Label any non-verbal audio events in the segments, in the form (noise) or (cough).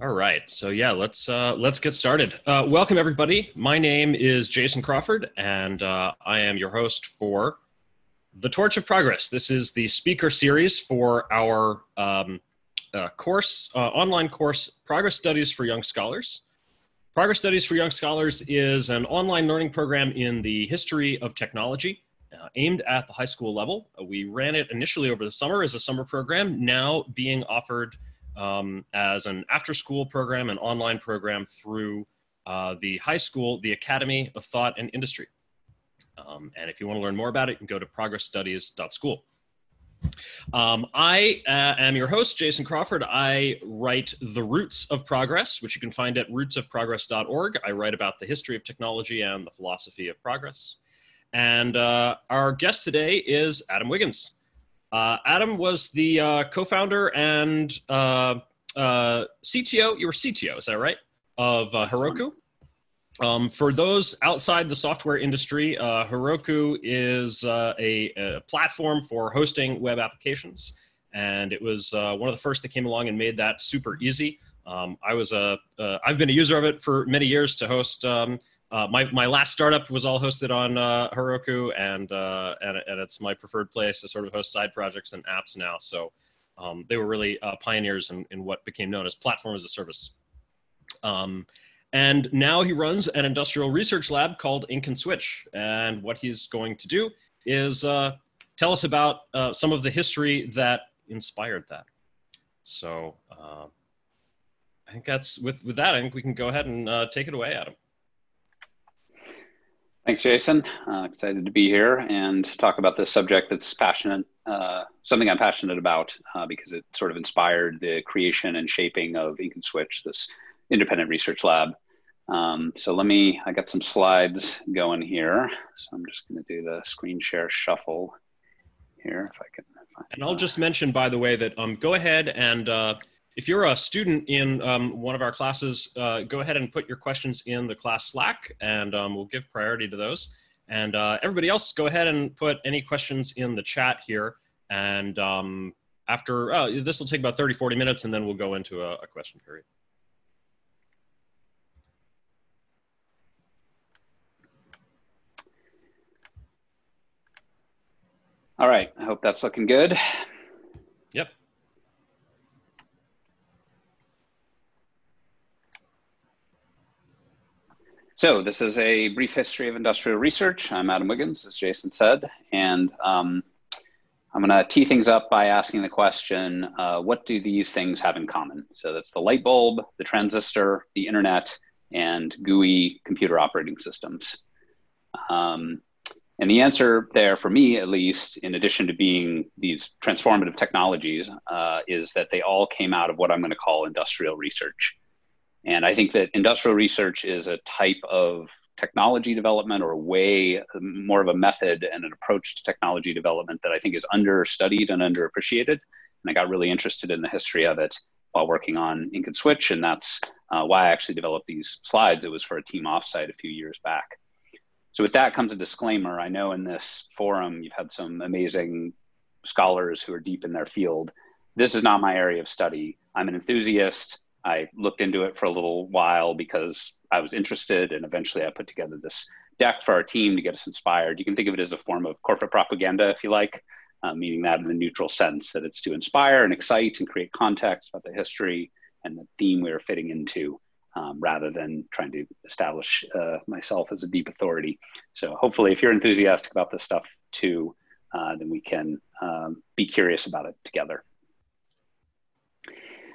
All right. So yeah, let's uh, let's get started. Uh, welcome everybody. My name is Jason Crawford, and uh, I am your host for the Torch of Progress. This is the speaker series for our um, uh, course, uh, online course, Progress Studies for Young Scholars. Progress Studies for Young Scholars is an online learning program in the history of technology. Uh, aimed at the high school level. we ran it initially over the summer as a summer program, now being offered um, as an after school program, an online program through uh, the high school, the Academy of Thought and Industry. Um, and if you want to learn more about it, you can go to progressstudies.school. Um, I uh, am your host, Jason Crawford. I write The Roots of Progress, which you can find at rootsofprogress.org. I write about the history of technology and the philosophy of progress. And uh, our guest today is Adam Wiggins. Uh, Adam was the uh, co-founder and uh, uh, CTO. You were CTO, is that right? Of uh, Heroku. Um, for those outside the software industry, Heroku is a, a, platform for hosting web applications, and it was one of the first that came along and made that super easy. Um, I was a have been a user of it for many years to host um, uh, my my last startup was all hosted on uh, Heroku, and, uh, and and it's my preferred place to sort of host side projects and apps now. So um, they were really uh, pioneers in, in what became known as platform as a service. Um, and now he runs an industrial research lab called Ink and Switch. And what he's going to do is uh, tell us about some of the history that inspired that. So I think that's with with that. I think we can go ahead and take it away, Adam. Thanks, Jason. Uh, excited to be here and talk about this subject that's passionate, uh, something I'm passionate about uh, because it sort of inspired the creation and shaping of Ink and Switch, this independent research lab. Um, so let me, I got some slides going here. So I'm just going to do the screen share shuffle here if I can. and I'll just mention, by the way, that um, go ahead and uh, if you're a student in um, one of our classes, uh, go ahead and put your questions in the class Slack, and um, we'll give priority to those. And uh, everybody else, go ahead and put any questions in the chat here. And um, after, uh, this will take about 30, 40 minutes, and then we'll go into a, a question period. All right, I hope that's looking good. So this is a brief history of industrial research. I'm Adam Wiggins, as Jason said, and um, I'm going to tee things up by asking the question, uh, what do these things have in common? So that's the light bulb, the transistor, the internet, and GUI computer operating systems. Um, and the answer there, for me at least, in addition to being these transformative technologies, uh, is that they all came out of what I'm going to call industrial research. And I think that industrial research is a type of technology development or a way, more of a method and an approach to technology development that I think is understudied and underappreciated. And I got really interested in the history of it while working on Ink and Switch. And that's uh, why I actually developed these slides. It was for a team offsite a few years back. So with that comes a disclaimer. I know in this forum, you've had some amazing scholars who are deep in their field. This is not my area of study. I'm an enthusiast. I looked into it for a little while because I was interested, and eventually I put together this deck for our team to get us inspired. You can think of it as a form of corporate propaganda, if you like, uh, meaning that in the neutral sense that it's to inspire and excite and create context about the history and the theme we are fitting into. Um, rather than trying to establish uh, myself as a deep authority. So, hopefully, if you're enthusiastic about this stuff too, uh, then we can um, be curious about it together.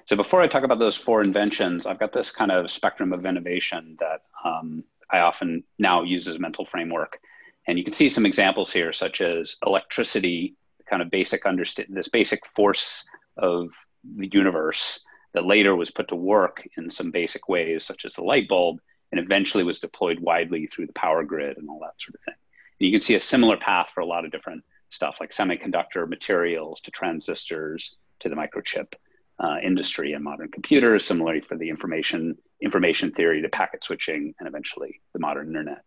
So before I talk about those four inventions, I've got this kind of spectrum of innovation that um, I often now use as a mental framework. And you can see some examples here, such as electricity, kind of basic understand this basic force of the universe that later was put to work in some basic ways, such as the light bulb, and eventually was deployed widely through the power grid and all that sort of thing. And you can see a similar path for a lot of different stuff like semiconductor materials to transistors to the microchip uh, industry and modern computers, similarly for the information information theory to packet switching and eventually the modern internet.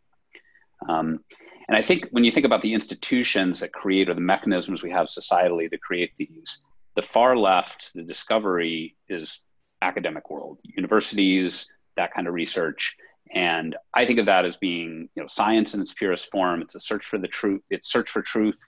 Um, and I think when you think about the institutions that create or the mechanisms we have societally to create these, the far left, the discovery is academic world, universities, that kind of research. And I think of that as being, you know, science in its purest form. It's a search for the truth. It's search for truth.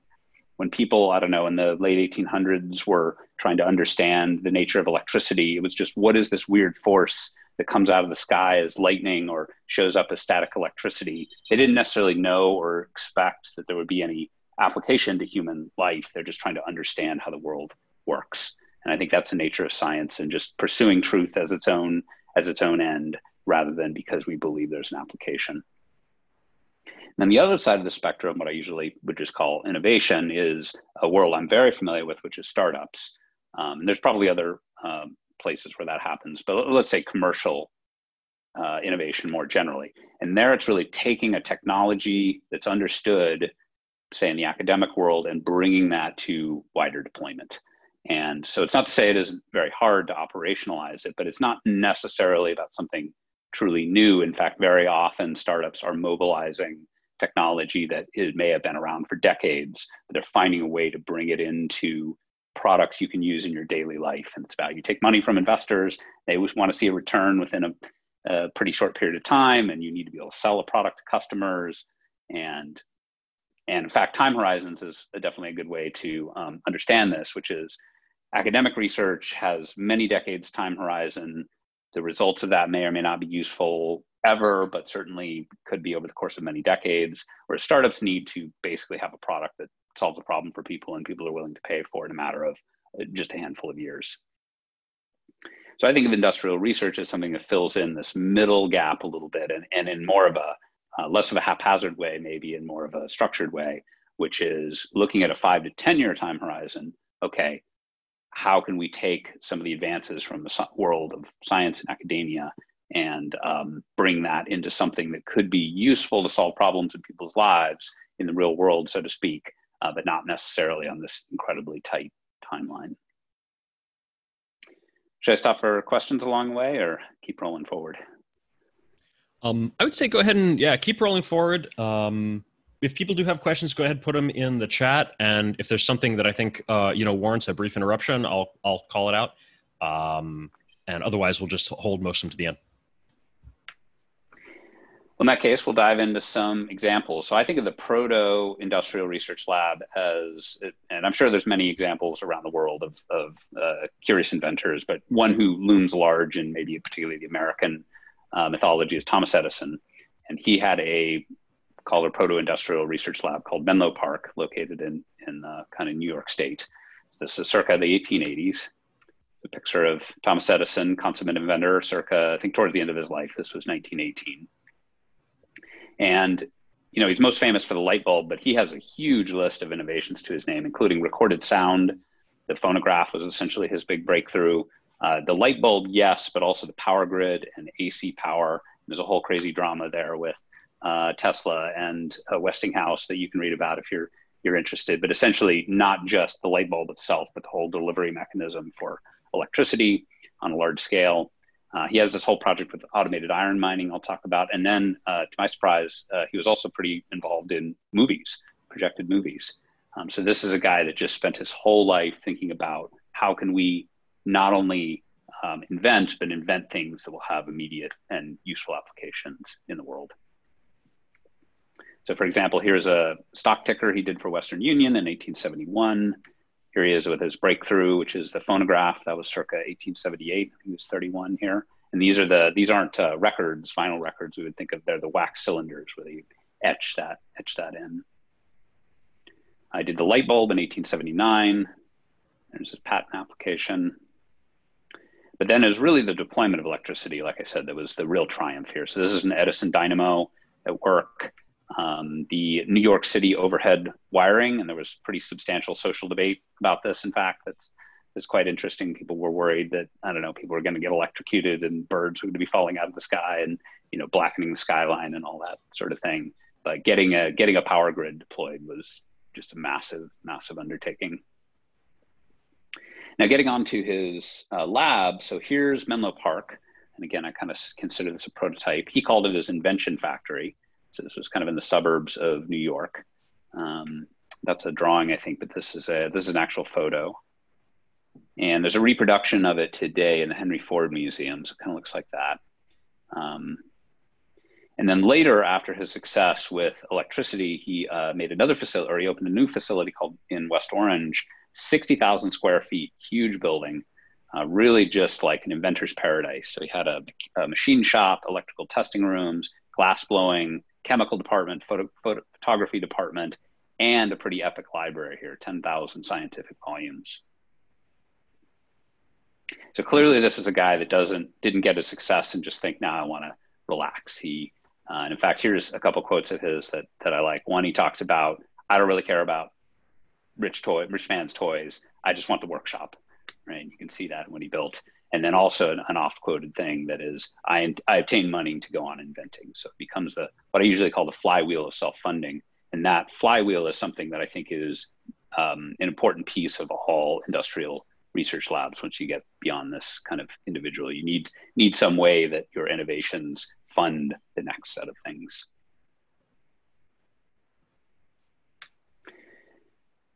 When people, I don't know, in the late 1800s were trying to understand the nature of electricity, it was just what is this weird force that comes out of the sky as lightning or shows up as static electricity? They didn't necessarily know or expect that there would be any application to human life. They're just trying to understand how the world works. And I think that's the nature of science and just pursuing truth as its own as its own end rather than because we believe there's an application. And then the other side of the spectrum, what I usually would just call innovation, is a world I'm very familiar with, which is startups. Um, there's probably other um, places where that happens, but let's say commercial uh, innovation more generally. And there it's really taking a technology that's understood, say in the academic world, and bringing that to wider deployment. And so it's not to say it isn't very hard to operationalize it, but it's not necessarily about something truly new. In fact, very often startups are mobilizing technology that it may have been around for decades, but they're finding a way to bring it into products you can use in your daily life. And it's about you take money from investors, they want to see a return within a, a pretty short period of time, and you need to be able to sell a product to customers. And and in fact, time horizons is definitely a good way to um, understand this, which is academic research has many decades time horizon the results of that may or may not be useful ever, but certainly could be over the course of many decades, where startups need to basically have a product that solves a problem for people and people are willing to pay for it in a matter of uh, just a handful of years. So I think of industrial research as something that fills in this middle gap a little bit and, and in more of a uh, less of a haphazard way, maybe in more of a structured way, which is looking at a five to 10 year time horizon. Okay, how can we take some of the advances from the world of science and academia and um, bring that into something that could be useful to solve problems in people's lives in the real world, so to speak, uh, but not necessarily on this incredibly tight timeline. Should I stop for questions along the way or keep rolling forward? Um, I would say go ahead and yeah, keep rolling forward. Um, if people do have questions, go ahead and put them in the chat, and if there's something that I think uh, you know warrants a brief interruption, I'll I'll call it out. Um, and otherwise, we'll just hold most of them to the end. In that case, we'll dive into some examples. So I think of the Proto Industrial Research Lab as, and I'm sure there's many examples around the world of, of uh, curious inventors, but one who looms large in maybe particularly the American uh, mythology is Thomas Edison. And he had a called a proto-industrial research lab called Menlo Park, located in in uh, kind of New York State. This is circa the 1880s. The picture of Thomas Edison, consummate inventor, circa I think towards the end of his life. This was 1918, and you know he's most famous for the light bulb, but he has a huge list of innovations to his name, including recorded sound. The phonograph was essentially his big breakthrough. Uh, the light bulb, yes, but also the power grid and AC power. There's a whole crazy drama there with uh, Tesla and uh, Westinghouse that you can read about if you're you're interested. But essentially, not just the light bulb itself, but the whole delivery mechanism for electricity on a large scale. Uh, he has this whole project with automated iron mining. I'll talk about, and then uh, to my surprise, uh, he was also pretty involved in movies, projected movies. Um, so this is a guy that just spent his whole life thinking about how can we not only um, invent, but invent things that will have immediate and useful applications in the world. So for example, here's a stock ticker he did for Western Union in 1871. Here he is with his breakthrough, which is the phonograph. That was circa 1878. He was 31 here. And these are the these aren't uh, records, final records. We would think of they're the wax cylinders where they etch that etch that in. I did the light bulb in 1879. There's his patent application. But then it was really the deployment of electricity, like I said, that was the real triumph here. So this is an Edison dynamo at work um, the New York City overhead wiring, and there was pretty substantial social debate about this. In fact, that's that's quite interesting. People were worried that I don't know, people were going to get electrocuted and birds were going to be falling out of the sky and you know blackening the skyline and all that sort of thing. But getting a getting a power grid deployed was just a massive, massive undertaking. Now, getting on to his uh, lab. So here's Menlo Park, and again, I kind of consider this a prototype. He called it his invention factory so this was kind of in the suburbs of New York. Um, that's a drawing, I think, but this is a this is an actual photo. And there's a reproduction of it today in the Henry Ford Museum. So it kind of looks like that. Um, and then later, after his success with electricity, he uh, made another facility, or he opened a new facility called in West Orange, 60,000 square feet, huge building, uh, really just like an inventor's paradise. So he had a, a, machine shop, electrical testing rooms, glass blowing, chemical department, photo, photo, photography department, and a pretty epic library here 10,000 scientific volumes. So clearly, this is a guy that doesn't didn't get a success and just think, now I want to relax. He uh, and in fact, here's a couple quotes of his that that I like. One, he talks about, "I don't really care about rich toy, rich man's toys. I just want the workshop." Right? You can see that when he built. And then also an, an oft-quoted thing that is, "I I obtain money to go on inventing." So it becomes the what I usually call the flywheel of self-funding. And that flywheel is something that I think is um, an important piece of all industrial research labs. Once you get beyond this kind of individual, you need need some way that your innovations fund the next set of things.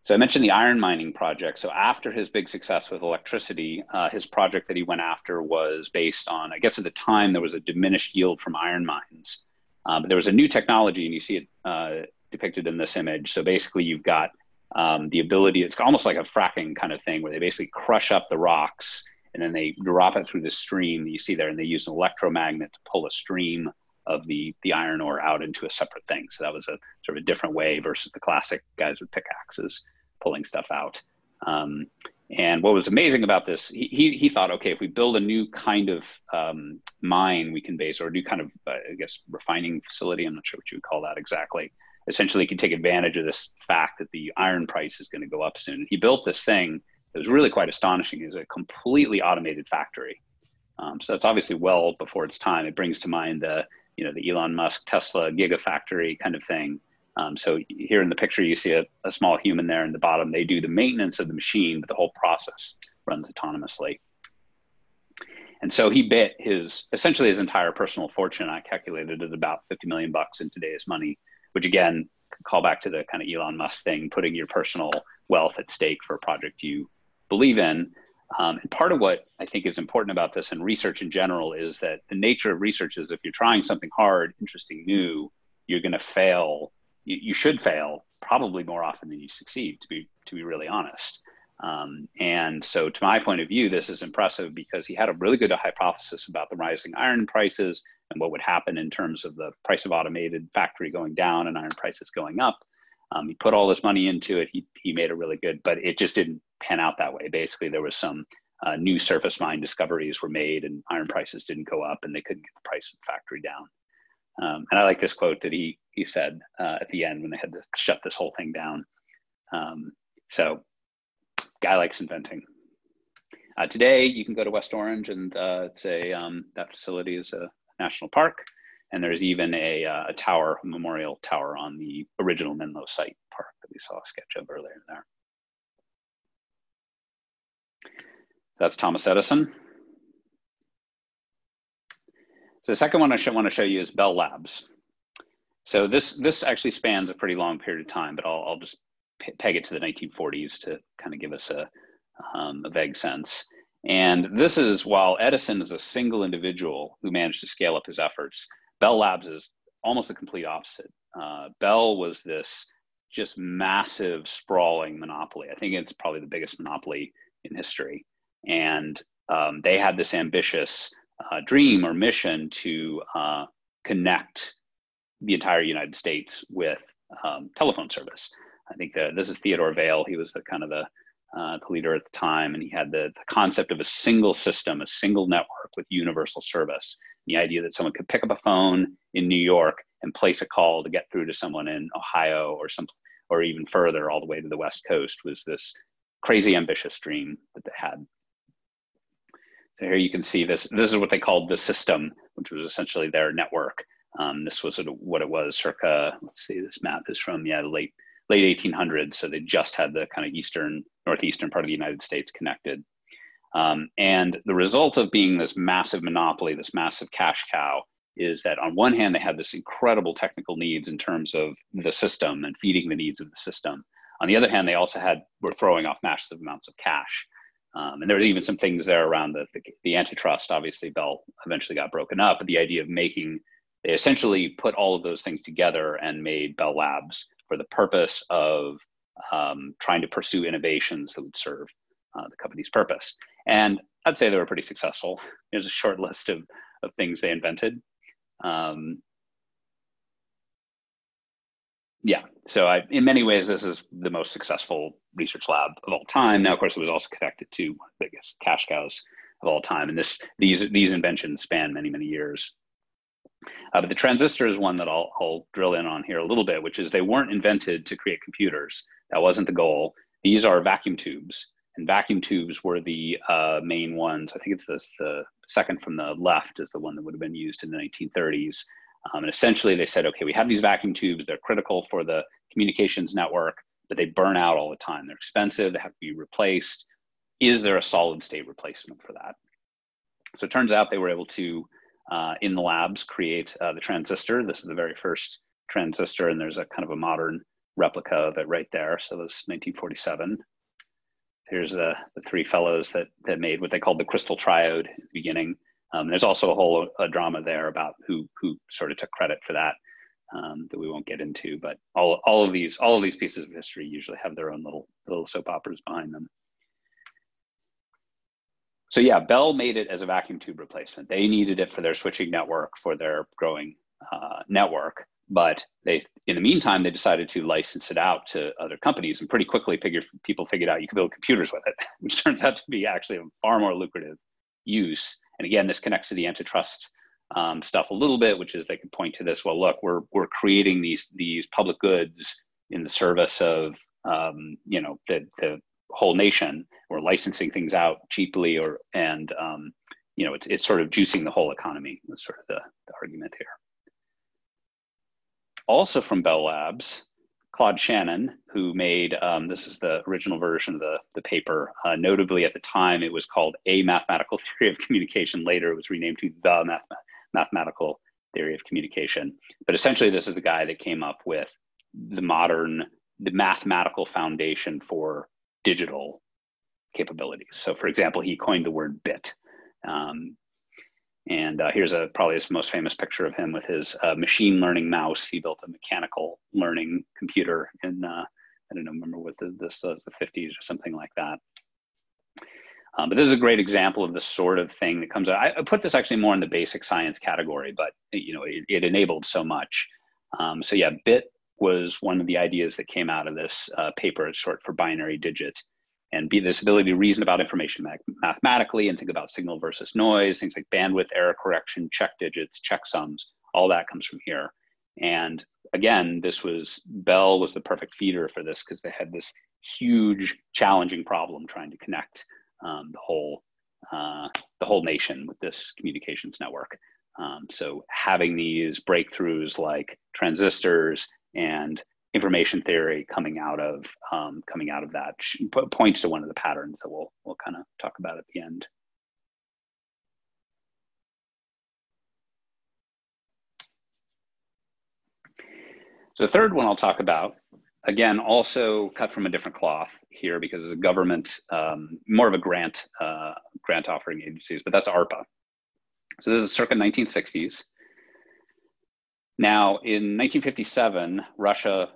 So I mentioned the iron mining project. So after his big success with electricity, uh, his project that he went after was based on, I guess at the time there was a diminished yield from iron mines, uh, but there was a new technology, and you see it uh, depicted in this image. So basically, you've got um, the ability. It's almost like a fracking kind of thing, where they basically crush up the rocks and then they drop it through the stream that you see there, and they use an electromagnet to pull a stream of the the iron ore out into a separate thing. So that was a sort of a different way versus the classic guys with pickaxes pulling stuff out. Um, and what was amazing about this, he, he, thought, okay, if we build a new kind of um, mine, we can base, or a new kind of, uh, I guess, refining facility. I'm not sure what you would call that exactly. Essentially, can take advantage of this fact that the iron price is going to go up soon. He built this thing it was really quite astonishing. Is a completely automated factory. Um, so that's obviously well before its time. It brings to mind the you know the Elon Musk Tesla Gigafactory kind of thing. Um, so here in the picture, you see a, a, small human there in the bottom. They do the maintenance of the machine, but the whole process runs autonomously. And so he bet his essentially his entire personal fortune. I calculated at about 50 million bucks in today's money, which again, call back to the kind of Elon Musk thing, putting your personal wealth at stake for a project you believe in. Um, and part of what I think is important about this and research in general is that the nature of research is if you're trying something hard, interesting, new, you're going to fail. You, you, should fail probably more often than you succeed, to be to be really honest. Um, and so, to my point of view, this is impressive because he had a really good hypothesis about the rising iron prices and what would happen in terms of the price of automated factory going down and iron prices going up. Um, he put all this money into it. He, he made it really good, but it just didn't pan out that way. Basically, there was some uh, new surface mine discoveries were made, and iron prices didn't go up, and they couldn't get the price of the factory down. Um, and I like this quote that he he said uh, at the end when they had to shut this whole thing down. Um, so, guy likes inventing. Uh, today, you can go to West Orange, and uh, it's a um, that facility is a national park. And there's even a, uh, a tower, a memorial tower on the original Menlo site park that we saw a sketch of earlier in there. That's Thomas Edison. So the second one I want to show you is Bell Labs. So this, this actually spans a pretty long period of time, but I'll, I'll just peg it to the 1940s to kind of give us a, um, a vague sense. And this is while Edison is a single individual who managed to scale up his efforts, Bell Labs is almost the complete opposite. Uh, Bell was this just massive, sprawling monopoly. I think it's probably the biggest monopoly in history. And um, they had this ambitious uh, dream or mission to uh, connect the entire United States with um, telephone service. I think that this is Theodore Vail. He was the kind of the, uh, the leader at the time, and he had the, the concept of a single system, a single network with universal service the idea that someone could pick up a phone in New York and place a call to get through to someone in Ohio or some or even further all the way to the west coast was this crazy ambitious dream that they had. Here you can see this. This is what they called the system, which was essentially their network. Um, this was what it was circa. Let's see, this map is from yeah the late late 1800s. So they just had the kind of eastern northeastern part of the United States connected. Um, and the result of being this massive monopoly, this massive cash cow, is that on one hand, they had this incredible technical needs in terms of the system and feeding the needs of the system. On the other hand, they also had were throwing off massive amounts of cash. Um, and there was even some things there around the, the, the antitrust. Obviously, Bell eventually got broken up, but the idea of making they essentially put all of those things together and made Bell Labs for the purpose of um, trying to pursue innovations that would serve uh, the company's purpose. And I'd say they were pretty successful. There's a short (laughs) list of, of things they invented. Um, yeah, so I, in many ways, this is the most successful research lab of all time. Now, of course, it was also connected to the biggest cash cows of all time, and this these these inventions span many many years. Uh, but the transistor is one that I'll, I'll drill in on here a little bit, which is they weren't invented to create computers. That wasn't the goal. These are vacuum tubes, and vacuum tubes were the uh, main ones. I think it's this, the second from the left is the one that would have been used in the 1930s. Um, and essentially, they said, okay, we have these vacuum tubes. They're critical for the communications network, but they burn out all the time. They're expensive. They have to be replaced. Is there a solid state replacement for that? So it turns out they were able to uh, in the labs create uh, the transistor. This is the very first transistor, and there's a kind of a modern replica of it right there. So it was 1947. Here's the, the three fellows that, that made what they called the crystal triode at the beginning. Um, there's also a whole a drama there about who who sort of took credit for that um, that we won't get into. But all all of these all of these pieces of history usually have their own little little soap operas behind them. So yeah, Bell made it as a vacuum tube replacement. They needed it for their switching network for their growing uh, network, but they, in the meantime, they decided to license it out to other companies, and pretty quickly, people figured out you could build computers with it, (laughs) which turns out to be actually a far more lucrative use. And again, this connects to the antitrust um, stuff a little bit, which is they can point to this. Well, look, we're we're creating these these public goods in the service of um, you know the the whole nation or licensing things out cheaply or and um, you know it's, it's sort of juicing the whole economy was sort of the, the argument here also from bell labs claude shannon who made um, this is the original version of the, the paper uh, notably at the time it was called a mathematical (laughs) theory of communication later it was renamed to the math- mathematical theory of communication but essentially this is the guy that came up with the modern the mathematical foundation for digital capabilities. So, for example, he coined the word bit. Um, and uh, here's a probably his most famous picture of him with his uh, machine learning mouse. He built a mechanical learning computer in uh, I don't know, remember what the, this was, the 50s or something like that. Um, but this is a great example of the sort of thing that comes out. I, I, put this actually more in the basic science category, but you know, it, it enabled so much. Um, so yeah, bit was one of the ideas that came out of this uh, paper. It's short for binary digit. And be this ability to reason about information mathematically and think about signal versus noise, things like bandwidth, error correction, check digits, checksums, all that comes from here. And again, this was Bell was the perfect feeder for this because they had this huge, challenging problem trying to connect um, the whole uh, the whole nation with this communications network. Um, so having these breakthroughs like transistors and information theory coming out of um, coming out of that points to one of the patterns that we'll we'll kind of talk about at the end. So the third one I'll talk about, again, also cut from a different cloth here because it's a government, um, more of a grant, uh, grant offering agencies, but that's ARPA. So this is circa 1960s. Now, in 1957, Russia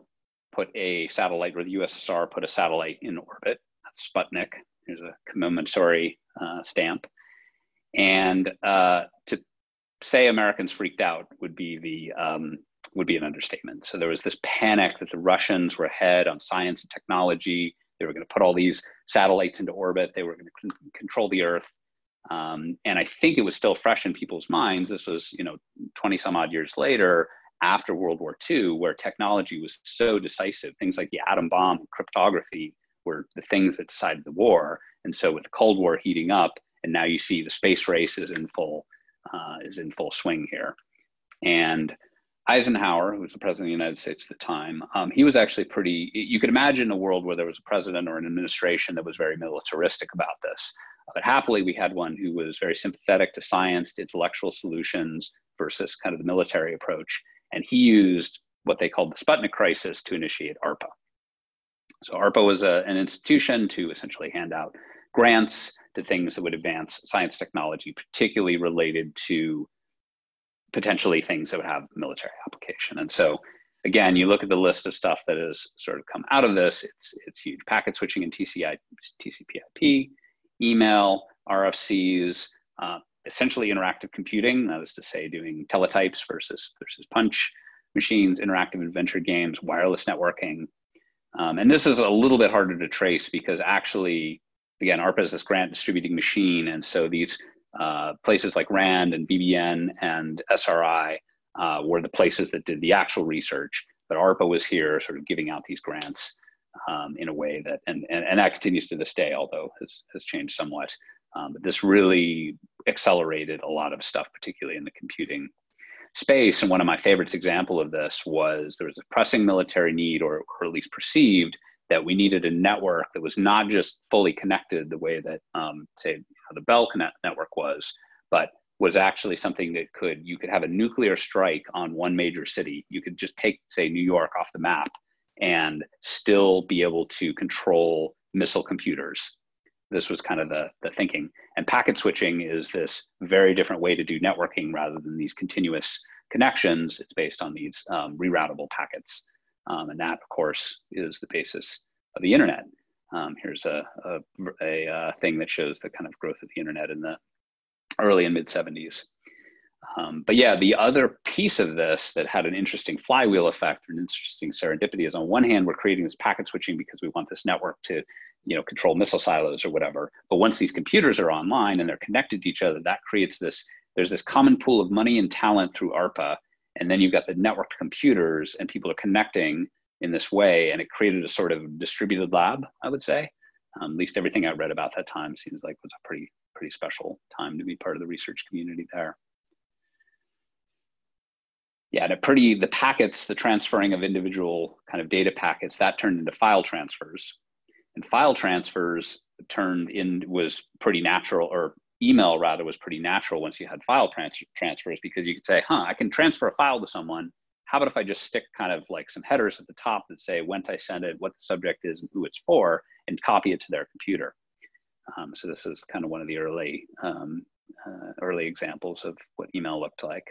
put a satellite, or the USSR put a satellite in orbit. That's Sputnik. There's a commemorative uh, stamp. And uh, to say Americans freaked out would be the um, would be an understatement. So there was this panic that the Russians were ahead on science and technology. They were going to put all these satellites into orbit. They were going to c- control the Earth. Um, and I think it was still fresh in people's minds. This was, you know, 20 some odd years later after World War II, where technology was so decisive. Things like the atom bomb, cryptography were the things that decided the war. And so with the Cold War heating up, and now you see the space race is in full uh, is in full swing here. And Eisenhower, who was the president of the United States at the time, um, he was actually pretty. You could imagine a world where there was a president or an administration that was very militaristic about this. But happily, we had one who was very sympathetic to science, to intellectual solutions versus kind of the military approach. And he used what they called the Sputnik crisis to initiate ARPA. So ARPA was a, an institution to essentially hand out grants to things that would advance science technology, particularly related to potentially things that would have military application. And so again, you look at the list of stuff that has sort of come out of this, it's, it's huge packet switching and TCI, TCP/IP, email, RFCs, uh, essentially interactive computing, that is to say doing teletypes versus, versus punch machines, interactive adventure games, wireless networking. Um, and this is a little bit harder to trace because actually, again, ARPA is this grant distributing machine. And so these uh, places like RAND and BBN and SRI uh, were the places that did the actual research. But ARPA was here sort of giving out these grants um, in a way that, and, and, and that continues to this day, although has, has changed somewhat. Um, but this really accelerated a lot of stuff, particularly in the computing space. And one of my favorites example of this was there was a pressing military need, or, or at least perceived, that we needed a network that was not just fully connected the way that, um, say, the Bell Connect network was, but was actually something that could you could have a nuclear strike on one major city you could just take say new york off the map and still be able to control missile computers this was kind of the, the thinking. And packet switching is this very different way to do networking rather than these continuous connections. It's based on these um, reroutable packets. Um, and that of course is the basis of the internet. Um, here's a, a, a, a, thing that shows the kind of growth of the internet in the early and mid 70s. Um, but yeah, the other piece of this that had an interesting flywheel effect, an interesting serendipity, is on one hand we're creating this packet switching because we want this network to, you know, control missile silos or whatever. But once these computers are online and they're connected to each other, that creates this. There's this common pool of money and talent through ARPA, and then you've got the networked computers, and people are connecting in this way, and it created a sort of distributed lab, I would say. Um, at least everything I read about that time seems like was a pretty pretty special time to be part of the research community there. Yeah, the pretty the packets, the transferring of individual kind of data packets, that turned into file transfers, and file transfers turned in was pretty natural, or email rather was pretty natural once you had file trans- transfers because you could say, huh, I can transfer a file to someone. How about if I just stick kind of like some headers at the top that say when I send it, what the subject is, and who it's for, and copy it to their computer. Um, so this is kind of one of the early um, uh, early examples of what email looked like.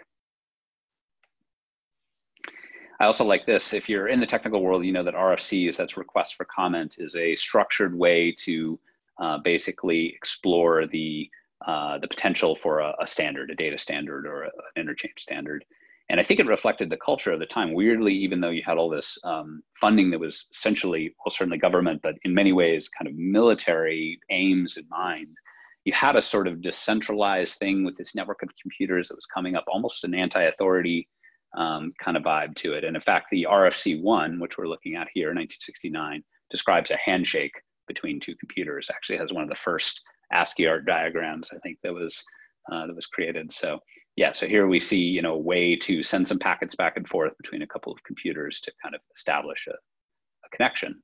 I also like this. If you're in the technical world, you know that RFCs, that's request for comment, is a structured way to uh, basically explore the uh, the potential for a, a, standard, a data standard, or a, an interchange standard and I think it reflected the culture of the time. Weirdly, even though you had all this um, funding that was essentially, well, certainly government, but in many ways kind of military aims in mind, you had a sort of decentralized thing with this network of computers that was coming up, almost an anti-authority um, kind of vibe to it. And in fact, the RFC one, which we're looking at here, 1969, describes a handshake between two computers. Actually, has one of the first ASCII art diagrams I think that was uh, that was created. So yeah, so here we see, you know, a way to send some packets back and forth between a couple of computers to kind of establish a, a connection.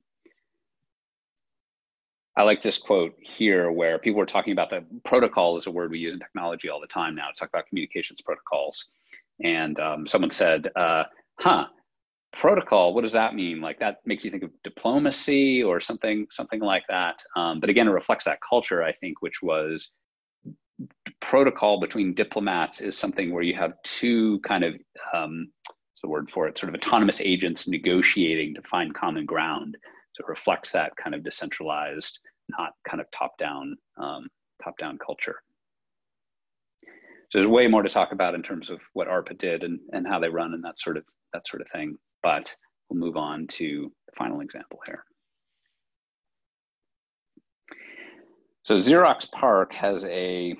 I like this quote here where people are talking about the protocol is a word we use in technology all the time now to talk about communications protocols. And um, someone said, uh, huh, protocol, what does that mean? Like that makes you think of diplomacy or something, something like that. Um, but again, it reflects that culture, I think, which was protocol between diplomats is something where you have two kind of um, what's the word for it sort of autonomous agents negotiating to find common ground so it reflects that kind of decentralized not kind of top down um, top down culture so there's way more to talk about in terms of what ARPA did and, and how they run and that sort of that sort of thing but we'll move on to the final example here. So Xerox PARC has a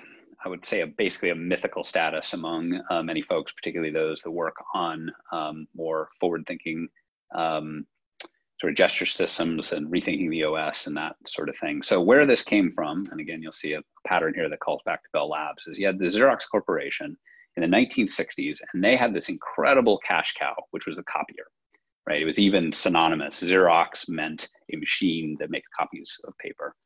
I would say a, basically a mythical status among uh, many folks, particularly those that work on um, more forward-thinking um, sort of gesture systems and rethinking the OS and that sort of thing. So where this came from, and again, you'll see a pattern here that calls back to Bell Labs, is you had the Xerox Corporation in the 1960s, and they had this incredible cash cow, which was the copier, right? It was even synonymous. Xerox meant a machine that makes copies of paper.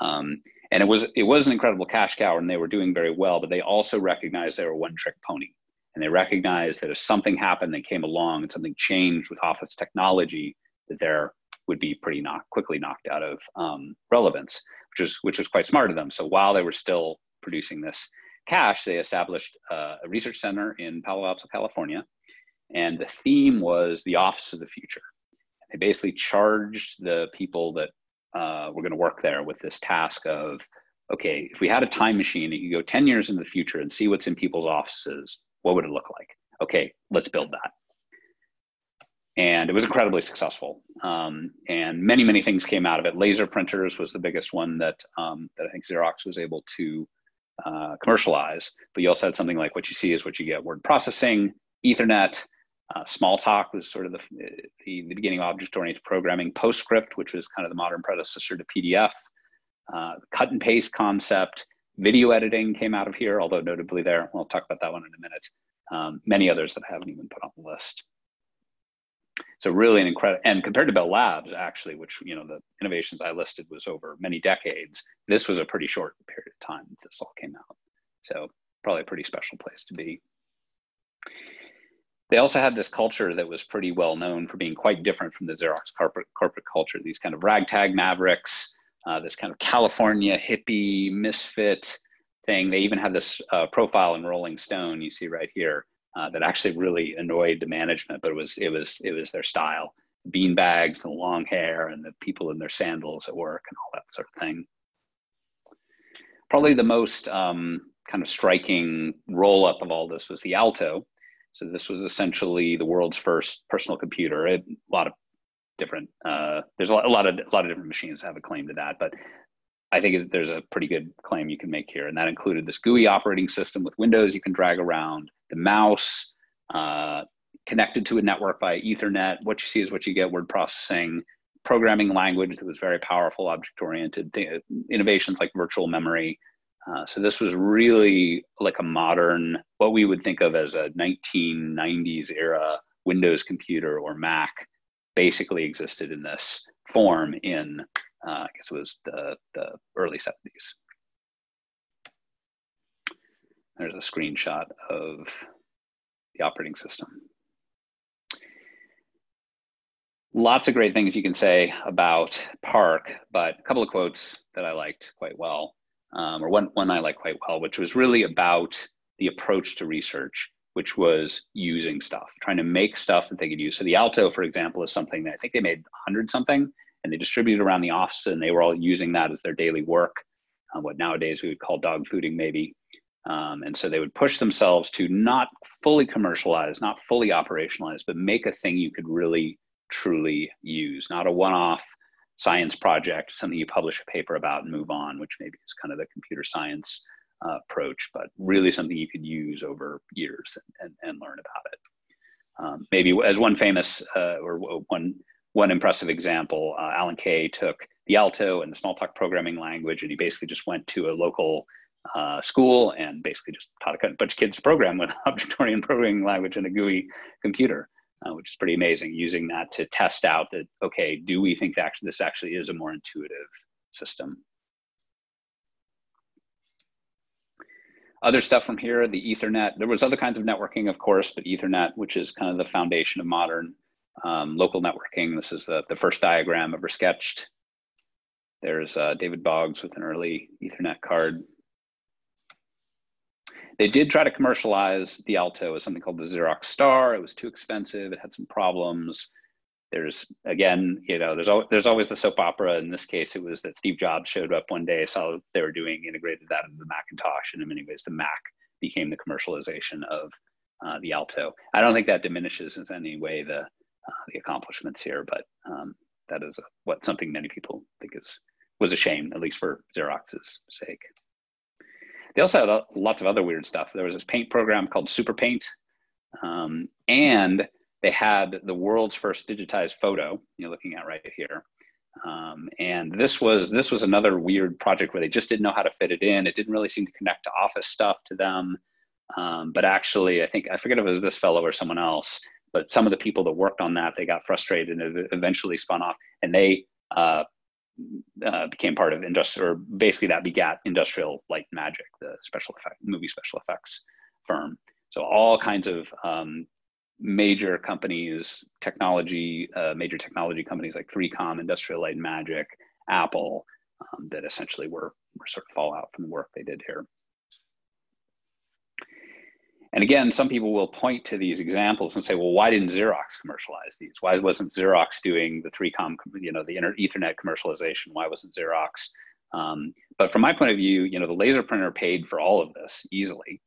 Um, and it was it was an incredible cash cow and they were doing very well but they also recognized they were one trick pony and they recognized that if something happened they came along and something changed with office technology there would be pretty knock, quickly knocked out of um, relevance, which was which was quite smart of them. So while they were still producing this cash, they established uh, a research center in Palo Alto, California, and the theme was the office of the future. They basically charged the people that uh, were going to work there with this task of, okay, if we had a time machine, that you go 10 years into the future and see what's in people's offices, what would it look like? Okay, let's build that. And it was incredibly successful. Um, and many, many things came out of it. Laser printers was the biggest one that, um, that I think Xerox was able to uh, commercialize. But you also had something like what you see is what you get word processing, Ethernet, uh, Smalltalk was sort of the, the, the beginning of object-oriented programming. PostScript, which was kind of the modern predecessor to PDF. Uh, cut and paste concept. Video editing came out of here, although notably there. We'll talk about that one in a minute. Um, many others that I haven't even put on the list. So really an incredible, and compared to Bell Labs, actually, which, you know, the innovations I listed was over many decades, this was a pretty short period of time this all came out. So probably a pretty special place to be. They also had this culture that was pretty well known for being quite different from the Xerox corporate, corporate culture. These kind of ragtag mavericks, uh, this kind of California hippie misfit thing. They even had this uh, profile in Rolling Stone you see right here uh, that actually really annoyed the management, but it was it was it was their style. Bean bags and long hair and the people in their sandals at work and all that sort of thing. Probably the most um, kind of striking roll up of all this was the Alto, so this was essentially the world's first personal computer. It, a lot of different uh, there's a lot, a lot, of a lot of different machines have a claim to that, but I think there's a pretty good claim you can make here, and that included this GUI operating system with windows you can drag around, the mouse uh, connected to a network by Ethernet. What you see is what you get: word processing, programming language that was very powerful, object-oriented innovations like virtual memory, uh, so this was really like a modern, what we would think of as a 1990s era Windows computer or Mac, basically existed in this form in, uh, I guess it was the, the early 70s. There's a screenshot of the operating system. Lots of great things you can say about PARC, but a couple of quotes that I liked quite well um, or one, one I like quite well, which was really about the approach to research, which was using stuff, trying to make stuff that they could use. So the Alto, for example, is something that I think they made 100 something and they distributed around the office and they were all using that as their daily work, uh, what nowadays we would call dog fooding maybe. Um, and so they would push themselves to not fully commercialize, not fully operationalize, but make a thing you could really truly use, not a one off science project, something you publish a paper about and move on, which maybe is kind of the computer science uh, approach, but really something you could use over years and, and, and learn about it. Um, maybe as one famous uh, or one one impressive example, uh, Alan Kay took the Alto and the Smalltalk programming language, and he basically just went to a local uh, school and basically just taught a bunch of kids to program with (laughs) object-oriented programming language and a GUI computer uh, which is pretty amazing, using that to test out that, okay, do we think that this actually is a more intuitive system? Other stuff from here, the Ethernet. There was other kinds of networking, of course, but Ethernet, which is kind of the foundation of modern um, local networking. This is the, the first diagram ever sketched. There's uh, David Boggs with an early Ethernet card. They did try to commercialize the Alto as something called the Xerox Star. It was too expensive. It had some problems. There's again, you know, there's always, there's always the soap opera. In this case, it was that Steve Jobs showed up one day, saw they were doing integrated that into the Macintosh, and in many ways, the Mac became the commercialization of uh, the Alto. I don't think that diminishes in any way the uh, the accomplishments here, but um, that is what something many people think is was a shame, at least for Xerox's sake. They also had lots of other weird stuff. There was this paint program called Super Paint, um, and they had the world's first digitized photo. You're looking at right here. Um, and this was this was another weird project where they just didn't know how to fit it in. It didn't really seem to connect to office stuff to them. Um, but actually, I think I forget if it was this fellow or someone else. But some of the people that worked on that, they got frustrated and eventually spun off. And they uh, uh, became part of industrial, or basically that begat Industrial Light Magic, the special effect movie special effects firm. So all kinds of um, major companies, technology, uh, major technology companies like 3Com, Industrial Light Magic, Apple, um, that essentially were, were sort of fallout from the work they did here. And again, some people will point to these examples and say, well, why didn't Xerox commercialize these? Why wasn't Xerox doing the 3Com, you know, the Ethernet commercialization? Why wasn't Xerox? Um, but from my point of view, you know, the laser printer paid for all of this easily.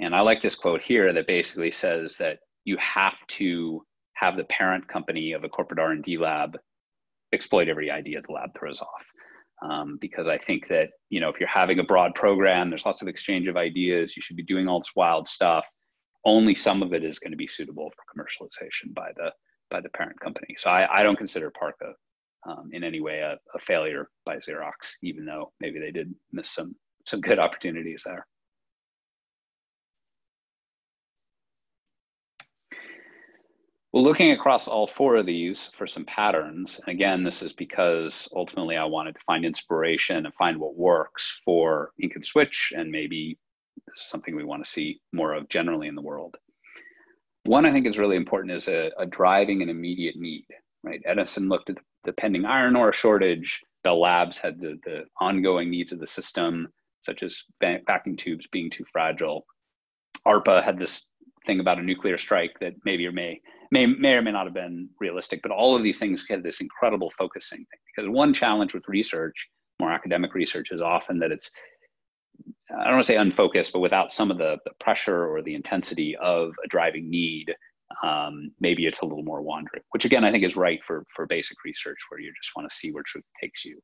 And I like this quote here that basically says that you have to have the parent company of a corporate R&D lab exploit every idea the lab throws off. Um, because I think that you know if you're having a broad program, there's lots of exchange of ideas. You should be doing all this wild stuff. Only some of it is going to be suitable for commercialization by the by the parent company. So I, I don't consider PARC um, in any way a, a failure by Xerox, even though maybe they did miss some some good opportunities there. Well, looking across all four of these for some patterns, and again, this is because ultimately I wanted to find inspiration and find what works for ink and switch, and maybe something we want to see more of generally in the world. One I think is really important is a, a driving an immediate need, right? Edison looked at the pending iron ore shortage. Bell Labs had the, the ongoing needs of the system, such as vacuum tubes being too fragile. ARPA had this thing about a nuclear strike that maybe or may may may or may not have been realistic, but all of these things had this incredible focusing thing. Because one challenge with research, more academic research, is often that it's I don't want to say unfocused, but without some of the, the pressure or the intensity of a driving need, um, maybe it's a little more wandering. Which again, I think is right for for basic research, where you just want to see where truth takes you.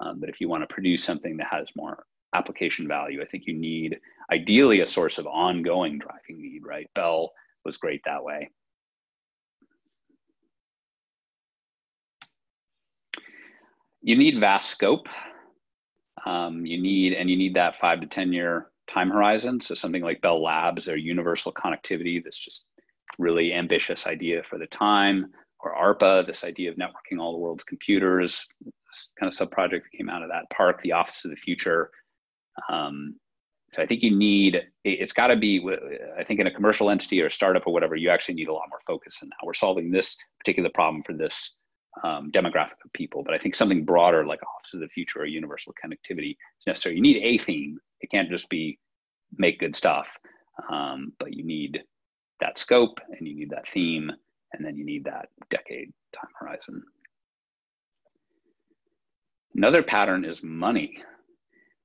Um, but if you want to produce something that has more application value, I think you need ideally a source of ongoing driving need. Right? Bell was great that way. you need vast scope. Um, you need, and you need that five to 10 year time horizon. So something like Bell Labs, their universal connectivity, this just really ambitious idea for the time, or ARPA, this idea of networking all the world's computers, kind of sub project that came out of that PARC, the Office of the Future. Um, so I think you need, it's got to be, I think in a commercial entity or startup or whatever, you actually need a lot more focus in that. We're solving this particular problem for this um, demographic of people. But I think something broader like Office of the Future or universal connectivity is necessary. You need a theme. It can't just be make good stuff, um, but you need that scope and you need that theme, and then you need that decade time horizon. Another pattern is money.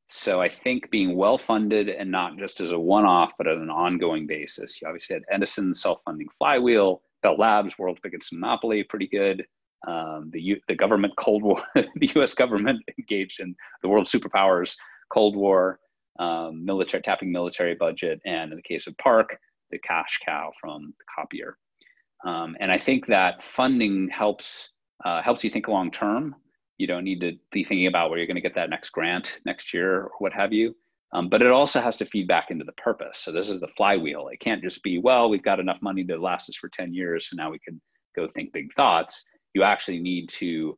So I think being well funded and not just as a one off, but on an ongoing basis. You obviously had Edison self funding flywheel, Bell Labs, world's biggest monopoly, pretty good um, the, U- the government Cold War, (laughs) the U.S. government (laughs) engaged in the world superpowers Cold War, um, military tapping military budget, and in the case of PARC, the cash cow from the copier. Um, and I think that funding helps uh, helps you think long term. You don't need to be thinking about where you're going to get that next grant next year or what have you. Um, but it also has to feed back into the purpose. So this is the flywheel. It can't just be, well, we've got enough money to last us for 10 years, so now we can go think big thoughts you actually need to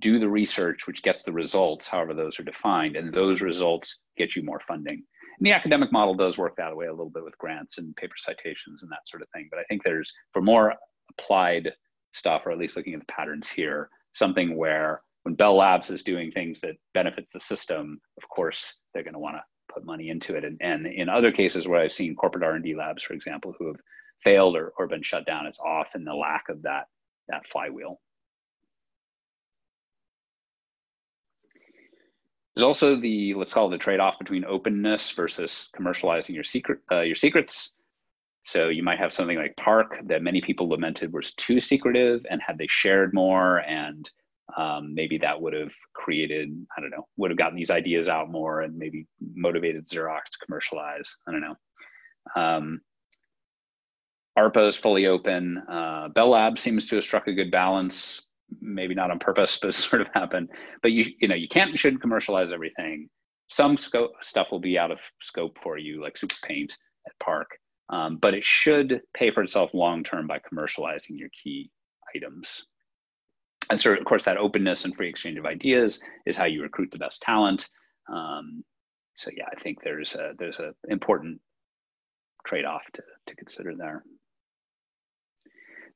do the research which gets the results however those are defined and those results get you more funding and the academic model does work that way a little bit with grants and paper citations and that sort of thing but i think there's for more applied stuff or at least looking at the patterns here something where when bell labs is doing things that benefits the system of course they're going to want to put money into it and, and in other cases where i've seen corporate r&d labs for example who have failed or, or been shut down it's often the lack of that that flywheel. There's also the let's call it the trade-off between openness versus commercializing your secret uh, your secrets. So you might have something like PARC that many people lamented was too secretive, and had they shared more, and um, maybe that would have created I don't know would have gotten these ideas out more, and maybe motivated Xerox to commercialize. I don't know. Um, ARPA is fully open. Uh, Bell Labs seems to have struck a good balance, maybe not on purpose, (laughs) but sort of happened. But you you know you can't shouldn't commercialize everything. Some scope stuff will be out of scope for you, like SuperPaint at PARC. Um, but it should pay for itself long term by commercializing your key items. And so, of course, that openness and free exchange of ideas is how you recruit the best talent. Um, so, yeah, I think there's a there's an important trade off to to consider there.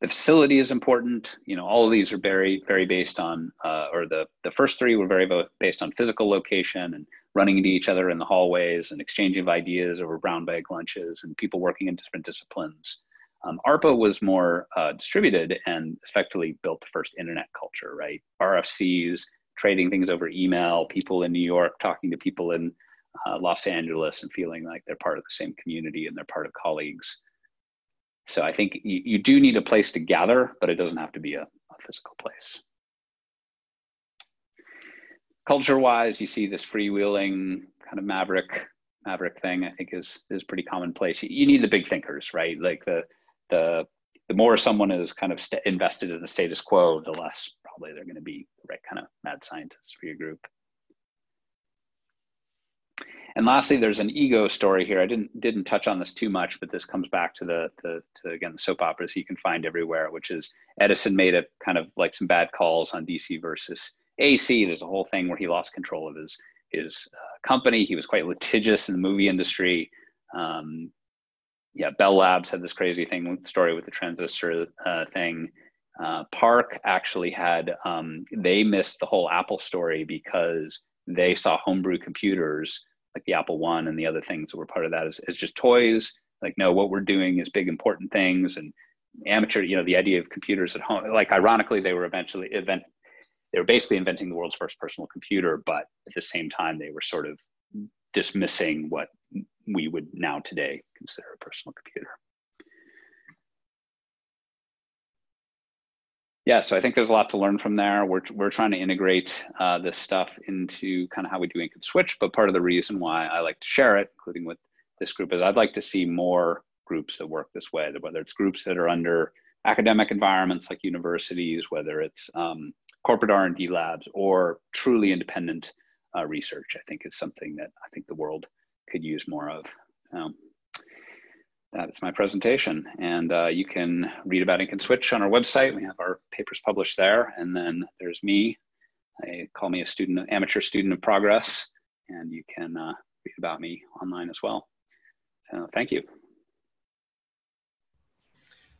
the facility is important. You know, all of these are very, very based on, uh, or the the first three were very based on physical location and running into each other in the hallways and exchanging of ideas over brown bag lunches and people working in different disciplines. Um, ARPA was more uh, distributed and effectively built the first internet culture, right? RFCs, trading things over email, people in New York talking to people in uh, Los Angeles and feeling like they're part of the same community and they're part of colleagues. So I think you, you do need a place to gather, but it doesn't have to be a, a physical place. Culture wise, you see this freewheeling kind of maverick maverick thing. I think is is pretty commonplace. You, you need the big thinkers, right? Like the the the more someone is kind of invested in the status quo, the less probably they're going to be the right kind of mad scientists for your group. And lastly, there's an ego story here. I didn't didn't touch on this too much, but this comes back to the, the to again the soap operas you can find everywhere, which is Edison made a kind of like some bad calls on DC versus AC. There's a whole thing where he lost control of his his uh, company. He was quite litigious in the movie industry. Um, yeah, Bell Labs had this crazy thing story with the transistor uh, thing. Uh, PARC actually had um, they missed the whole Apple story because they saw homebrew computers like the Apple One and the other things that were part of that is, is just toys. Like, no, what we're doing is big, important things. And amateur, you know, the idea of computers at home, like ironically, they were eventually event, they were basically inventing the world's first personal computer, but at the same time, they were sort of dismissing what we would now today consider a personal computer. yeah, so I think there's a lot to learn from there. We're, we're trying to integrate uh, this stuff into kind of how we do ink and switch. But part of the reason why I like to share it, including with this group, is I'd like to see more groups that work this way, whether it's groups that are under academic environments like universities, whether it's um, corporate R&D labs or truly independent uh, research, I think is something that I think the world could use more of. Um, that's my presentation. And uh, you can read about Ink and Switch on our website. We have our papers published there. And then there's me. I call me a student, amateur student of progress. And you can uh, read about me online as well. So thank you.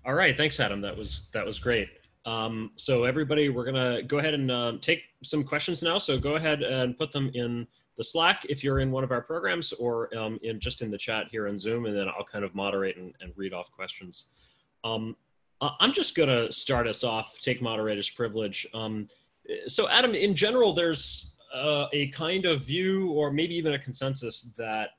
All right, thanks, Adam. That was that was great. Um, so everybody, we're gonna go ahead and uh, take some questions now. So go ahead and put them in the Slack if you're in one of our programs or um, in just in the chat here on Zoom, and then I'll kind of moderate and, and read off questions. Um, I'm just going to start us off, take moderator's privilege. Um, so, Adam, in general, there's uh, a kind of view, or maybe even a consensus, that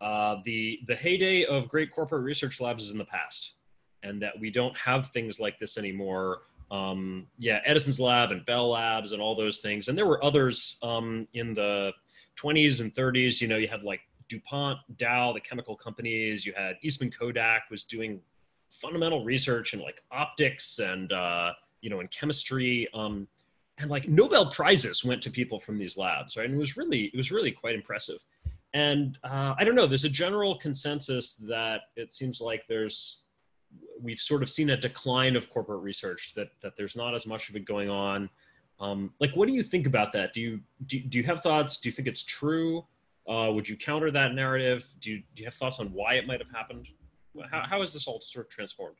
uh, the the heyday of great corporate research labs is in the past, and that we don't have things like this anymore. Um, yeah, Edison's lab and Bell Labs and all those things, and there were others um, in the 20s and 30s, you know, you had like DuPont, Dow, the chemical companies. You had Eastman Kodak was doing fundamental research in like optics and uh, you know in chemistry. Um, and like Nobel prizes went to people from these labs, right? And it was really it was really quite impressive. And uh, I don't know. There's a general consensus that it seems like there's we've sort of seen a decline of corporate research that that there's not as much of it going on um, like, what do you think about that? Do you do, do you have thoughts? Do you think it's true? Uh, would you counter that narrative? Do you, do you have thoughts on why it might have happened? How, how is this all sort of transformed?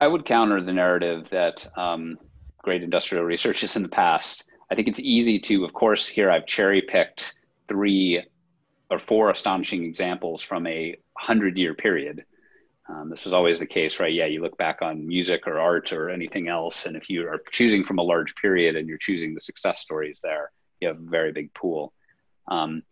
I would counter the narrative that um, great industrial research is in the past. I think it's easy to, of course, here I've cherry picked three or four astonishing examples from a hundred year period. Um, this is always the case, right? Yeah, you look back on music or art or anything else, and if you are choosing from a large period and you're choosing the success stories there, you have a very big pool. Um,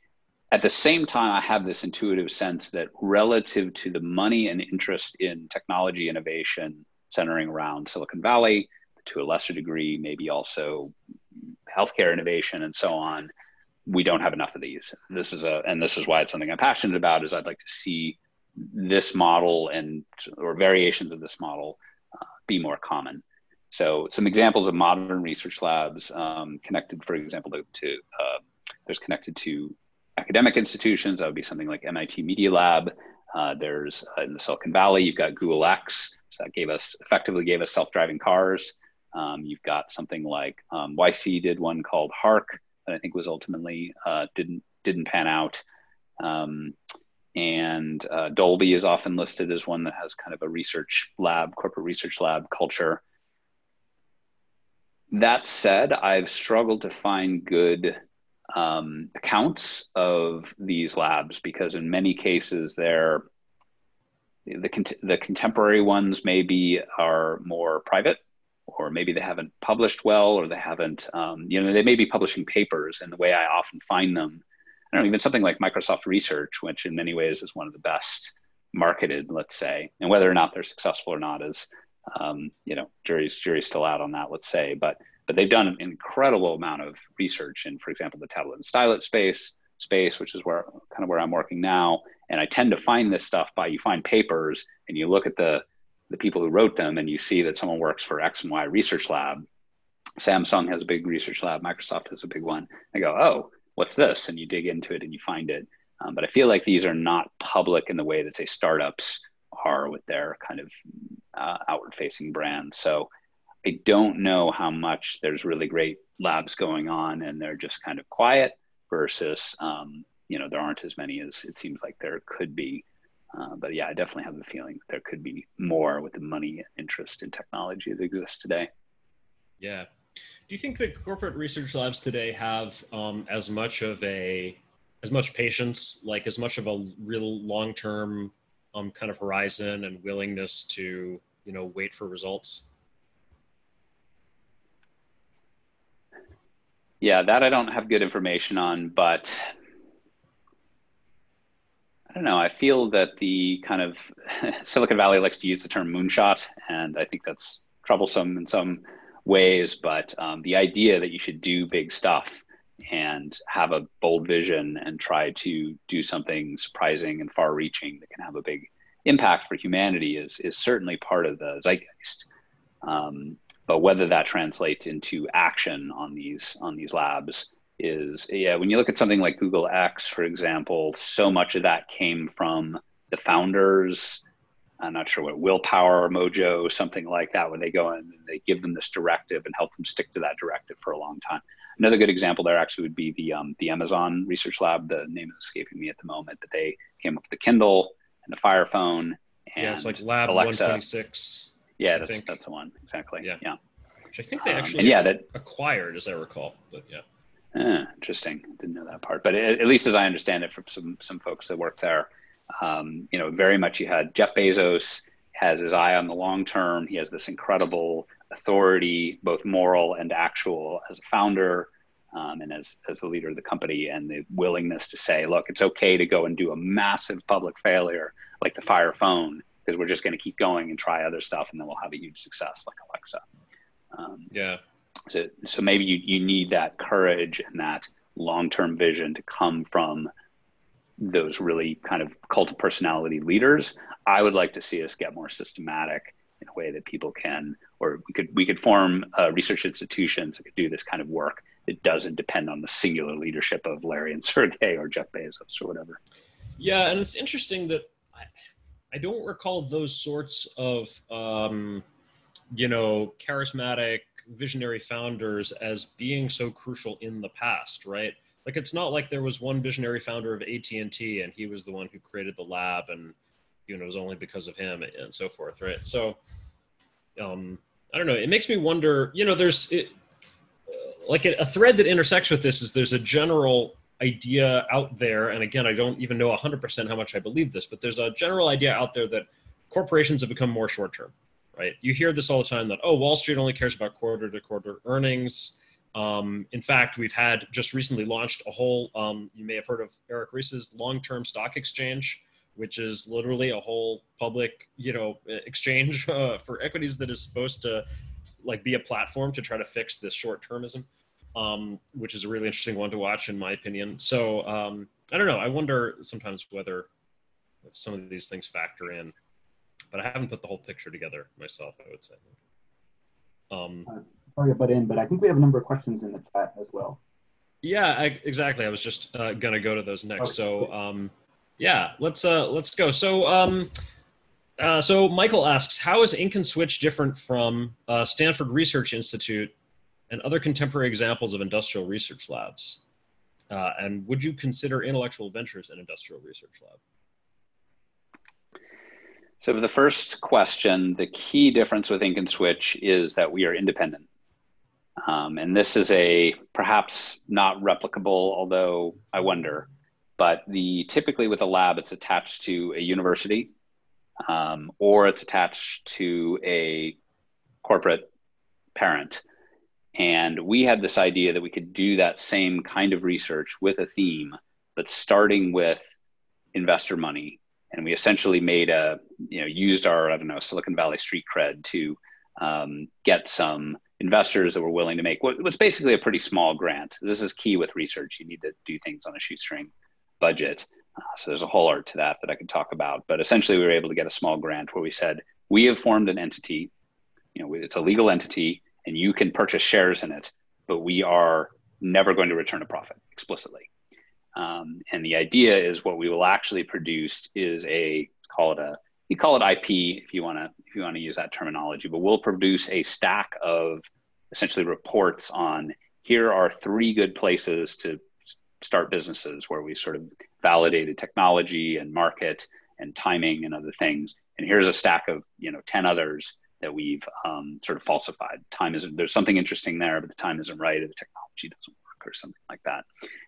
at the same time, I have this intuitive sense that relative to the money and interest in technology innovation centering around Silicon Valley, to a lesser degree, maybe also healthcare innovation and so on, we don't have enough of these. This is a, and this is why it's something I'm passionate about. Is I'd like to see this model and or variations of this model uh, be more common. So some examples of modern research labs um, connected, for example, to, to uh, there's connected to academic institutions. That would be something like MIT Media Lab. Uh, there's uh, in the Silicon Valley, you've got Google X. So that gave us effectively gave us self-driving cars. Um, you've got something like um, YC did one called HARC that I think was ultimately uh, didn't didn't pan out. Um, and uh, Dolby is often listed as one that has kind of a research lab, corporate research lab culture. That said, I've struggled to find good um, accounts of these labs because in many cases they're the, the contemporary ones maybe are more private or maybe they haven't published well or they haven't um, you know they may be publishing papers and the way i often find them i don't know even something like microsoft research which in many ways is one of the best marketed let's say and whether or not they're successful or not is um, you know jury's jury's still out on that let's say but but they've done an incredible amount of research in for example the tablet and stylus space space which is where kind of where i'm working now and i tend to find this stuff by you find papers and you look at the the people who wrote them and you see that someone works for X and Y research lab. Samsung has a big research lab, Microsoft has a big one. I go, oh, what's this? And you dig into it and you find it. Um, but I feel like these are not public in the way that say startups are with their kind of uh, outward facing brand. So I don't know how much there's really great labs going on and they're just kind of quiet versus, um, you know, there aren't as many as it seems like there could be. Uh, but yeah, I definitely have the feeling there could be more with the money interest in technology that exists today. Yeah. Do you think that corporate research labs today have um, as much of a, as much patience, like as much of a real long-term um, kind of horizon and willingness to, you know, wait for results? Yeah, that I don't have good information on, but I don't know. I feel that the kind of (laughs) Silicon Valley likes to use the term moonshot, and I think that's troublesome in some ways. But um, the idea that you should do big stuff and have a bold vision and try to do something surprising and far-reaching that can have a big impact for humanity is is certainly part of the zeitgeist. Um, but whether that translates into action on these on these labs is yeah when you look at something like google x for example so much of that came from the founders i'm not sure what willpower or mojo something like that where they go in and they give them this directive and help them stick to that directive for a long time. Another good example there actually would be the um, the amazon research lab. The name is escaping me at the moment but they came up with the kindle and the fire phone and yeah it's like lab Alexa. 126 yeah that's, that's the one exactly yeah. yeah. Which i think they um, actually um, yeah that acquired as i recall but yeah. Eh, interesting. Didn't know that part, but at, at, least as I understand it from some some folks that work there, um, you know, very much you had Jeff Bezos has his eye on the long term. He has this incredible authority, both moral and actual, as a founder um, and as as the leader of the company, and the willingness to say, look, it's okay to go and do a massive public failure like the Fire Phone because we're just going to keep going and try other stuff, and then we'll have a huge success like Alexa. Um, yeah. So, so maybe you, you need that courage and that long-term vision to come from those really kind of cult of personality leaders. I would like to see us get more systematic in a way that people can, or we could we could form uh, research institutions that could do this kind of work that doesn't depend on the singular leadership of Larry and (laughs) Sergey or Jeff Bezos or whatever. Yeah, and it's interesting that I, I don't recall those sorts of um, you know charismatic visionary founders as being so crucial in the past, right? Like it's not like there was one visionary founder of AT&T and he was the one who created the lab and you know it was only because of him and so forth, right? So um I don't know, it makes me wonder, you know, there's it, like a, a thread that intersects with this is there's a general idea out there and again I don't even know 100% how much I believe this, but there's a general idea out there that corporations have become more short term right? You hear this all the time that, oh, Wall Street only cares about quarter to quarter earnings. Um, in fact, we've had just recently launched a whole, um, you may have heard of Eric Ries's long term stock exchange, which is literally a whole public, you know, exchange (laughs) uh, for equities that is supposed to like be a platform to try to fix this short termism, um, which is a really interesting one to watch, in my opinion. So um, I don't know. I wonder sometimes whether some of these things factor in but I haven't put the whole picture together myself. I would say. Sorry to butt in, but I think we have a number of questions in the chat as well. Yeah, I, exactly. I was just uh, gonna go to those next. Okay. So um, yeah, let's uh, let's go. So um, uh, so Michael asks, how is Ink and Switch different from uh, Stanford Research Institute and other contemporary examples of industrial research labs? Uh, and would you consider intellectual ventures an industrial research lab? So for the first question, the key difference with Ink and Switch is that we are independent. Um, and this is a perhaps not replicable, although I wonder, but the typically with a lab, it's attached to a university um, or it's attached to a corporate parent. And we had this idea that we could do that same kind of research with a theme, but starting with investor money. And we essentially made a, you know, used our, I don't know, Silicon Valley street cred to um, get some investors that were willing to make what, what's basically a pretty small grant. This is key with research. You need to do things on a shoestring budget. Uh, so there's a whole art to that that I can talk about. But essentially, we were able to get a small grant where we said, we have formed an entity, you know, it's a legal entity and you can purchase shares in it, but we are never going to return a profit explicitly. Um, and the idea is what we will actually produce is a call it a you call it IP if you want to if you want to use that terminology, but we'll produce a stack of essentially reports on here are three good places to start businesses where we sort of validated technology and market and timing and other things. And here's a stack of you know ten others that we've um, sort of falsified. Time isn't there's something interesting there, but the time isn't right, or the technology doesn't work, or something like that.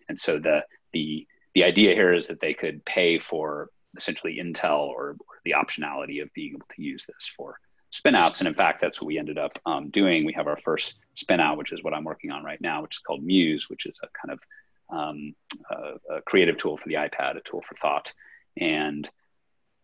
And so the the the idea here is that they could pay for essentially intel or, the optionality of being able to use this for spinouts. And in fact, that's what we ended up um, doing. We have our first spinout, which is what I'm working on right now, which is called Muse, which is a kind of um, a, a creative tool for the iPad, a tool for thought. And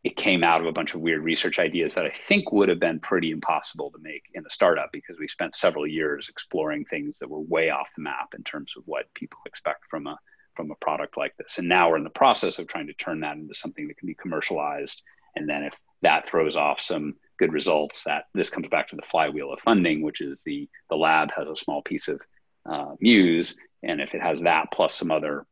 it came out of a bunch of weird research ideas that I think would have been pretty impossible to make in a startup because we spent several years exploring things that were way off the map in terms of what people expect from a from a product like this. And now we're in the process of trying to turn that into something that can be commercialized. And then if that throws off some good results, that this comes back to the flywheel of funding, which is the the lab has a small piece of uh, Muse, and if it has that plus some other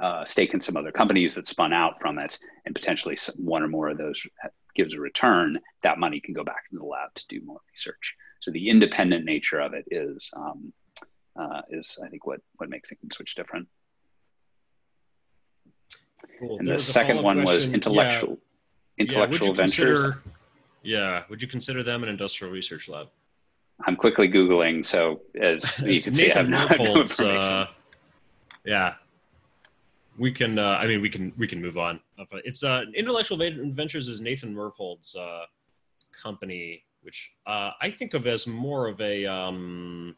uh, stake in some other companies that spun out from it, and potentially one or more of those gives a return, that money can go back into the lab to do more research. So the independent nature of it is um, uh, is I think what what makes Ink and Switch different. Cool. And the second one question. was intellectual yeah. intellectual yeah, ventures. Yeah, would you consider them an industrial research lab? I'm quickly googling, so as (laughs) you can see, I have no, no uh, yeah, we can. Uh, I mean, we can we can move on. It's uh, Intellectual Ventures is Nathan Myhrvold's uh, company, which uh, I think of as more of a um,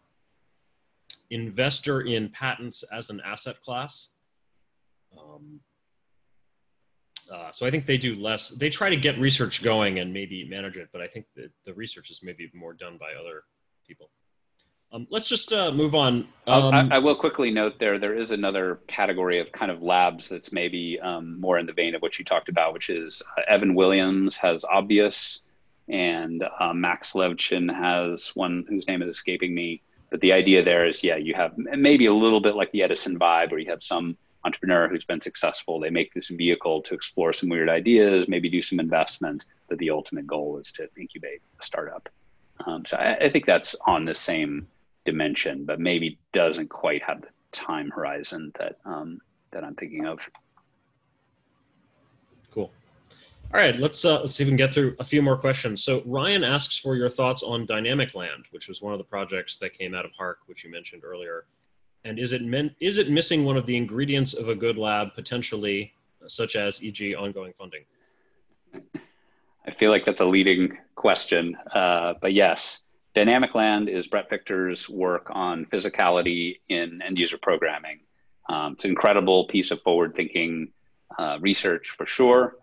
investor in patents as an asset class. Um, uh, so I think they do less. They try to get research going and maybe manage it, but I think that the research is maybe more done by other people. Um, let's just uh, move on. Um, I, I, will quickly note there there is another category of kind of labs that's maybe um, more in the vein of what you talked about, which is uh, Evan Williams has Obvious, and uh, Max Levchin has one whose name is escaping me. But the idea there is, yeah, you have maybe a little bit like the Edison vibe, where you have some entrepreneur who's been successful. They make this vehicle to explore some weird ideas, maybe do some investment, but the ultimate goal is to incubate a startup. Um, so I, I, think that's on the same dimension, but maybe doesn't quite have the time horizon that um, that I'm thinking of. Cool. All right, let's uh, let's see if we can get through a few more questions. So Ryan asks for your thoughts on Dynamicland, which was one of the projects that came out of HARC, which you mentioned earlier. And is it is it missing one of the ingredients of a good lab potentially, such as e.g. ongoing funding? I feel like that's a leading question, uh, but yes, Dynamicland is Bret Victor's work on physicality in end user programming. Um, it's an incredible piece of forward thinking uh, research for sure.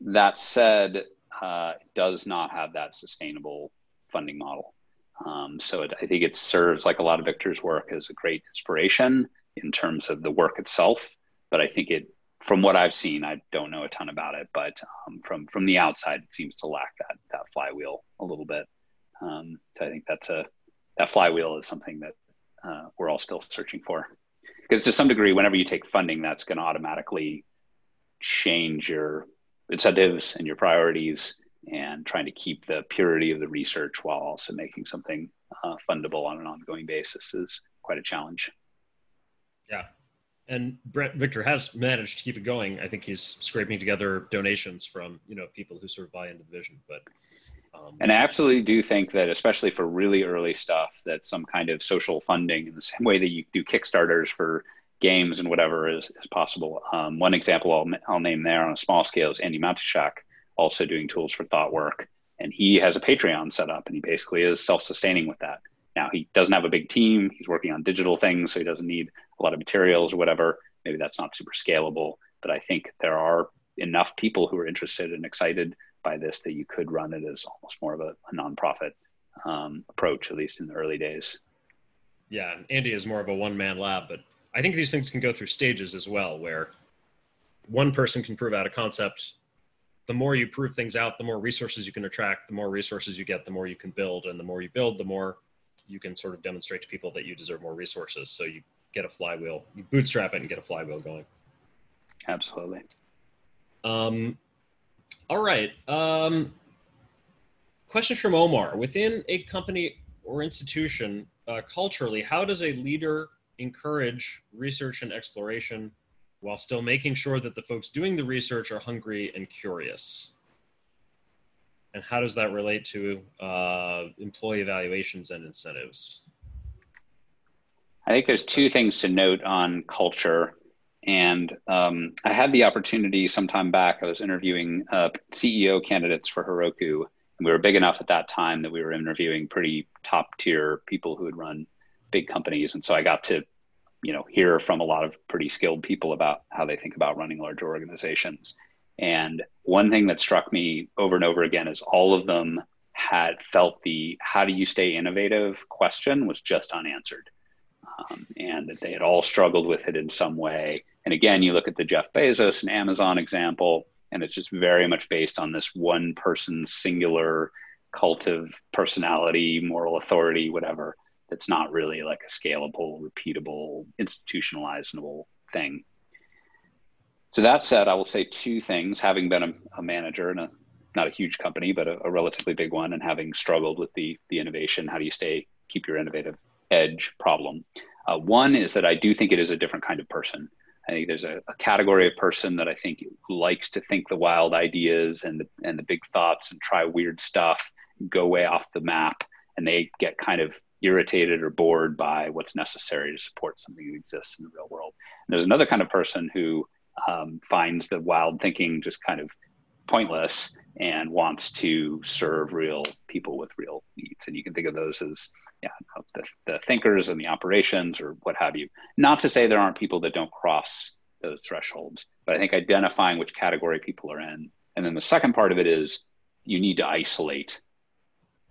That said, uh, does not have that sustainable funding model. Um, so it, I think it serves, like a lot of Victor's work, as a great inspiration in terms of the work itself. But I think it, from what I've seen, I don't know a ton about it, but um, from from the outside, it seems to lack that that flywheel a little bit. Um, so I think that's a that flywheel is something that uh, we're all still searching for. Because to some degree, whenever you take funding, that's going to automatically change your incentives and your priorities and trying to keep the purity of the research while also making something uh, fundable on an ongoing basis is quite a challenge. Yeah. and Bret Victor has managed to keep it going. I think he's scraping together donations from you know people who sort of buy into the vision. But um, and I absolutely do think that, especially for really early stuff, that some kind of social funding, in the same way that you do Kickstarters for games and whatever, is, is possible. Um, one example I'll, I'll name there on a small scale is Andy Matuschak, also doing tools for thought work, and he has a Patreon set up, and he basically is self-sustaining with that. Now he doesn't have a big team; he's working on digital things, so he doesn't need a lot of materials or whatever. Maybe that's not super scalable, but I think there are enough people who are interested and excited by this that you could run it as almost more of a, a nonprofit um, approach, at least in the early days. Yeah, Andy is more of a one man lab, but I think these things can go through stages as well, where one person can prove out a concept. The more you prove things out, the more resources you can attract. The more resources you get, the more you can build, and the more you build, the more you can sort of demonstrate to people that you deserve more resources. So you get a flywheel, you bootstrap it and get a flywheel going. Absolutely. Um, all right. Um, question from Omar. Within a company or institution, uh, culturally, how does a leader encourage research and exploration while still making sure that the folks doing the research are hungry and curious? And how does that relate to uh, employee evaluations and incentives? I think there's two things to note on culture. And um, I had the opportunity sometime back, I was interviewing uh, CEO candidates for Heroku. And we were big enough at that time that we were interviewing pretty top tier people who had run big companies. And so I got to, you know, hear from a lot of pretty skilled people about how they think about running larger organizations. And one thing that struck me over and over again is all of them had felt the how do you stay innovative question was just unanswered. Um, and that they had all struggled with it in some way. And again, you look at the Jeff Bezos and Amazon example, and it's just very much based on this one person singular cult of personality, moral authority, whatever, that's not really like a scalable, repeatable, institutionalizable thing. So that said, I will say two things. Having been a, a manager in a not a huge company, but a, a, relatively big one, and having struggled with the the innovation, how do you stay keep your innovative edge problem? Uh, one is that I do think it is a different kind of person. I think there's a, a, category of person that I think likes to think the wild ideas and the and the big thoughts and try weird stuff, go way off the map, and they get kind of irritated or bored by what's necessary to support something that exists in the real world. And there's another kind of person who um, finds the wild thinking just kind of pointless and wants to serve real people with real needs. And you can think of those as yeah, the, the thinkers and the operations or what have you. Not to say there aren't people that don't cross those thresholds, but I think identifying which category people are in. And then the second part of it is you need to isolate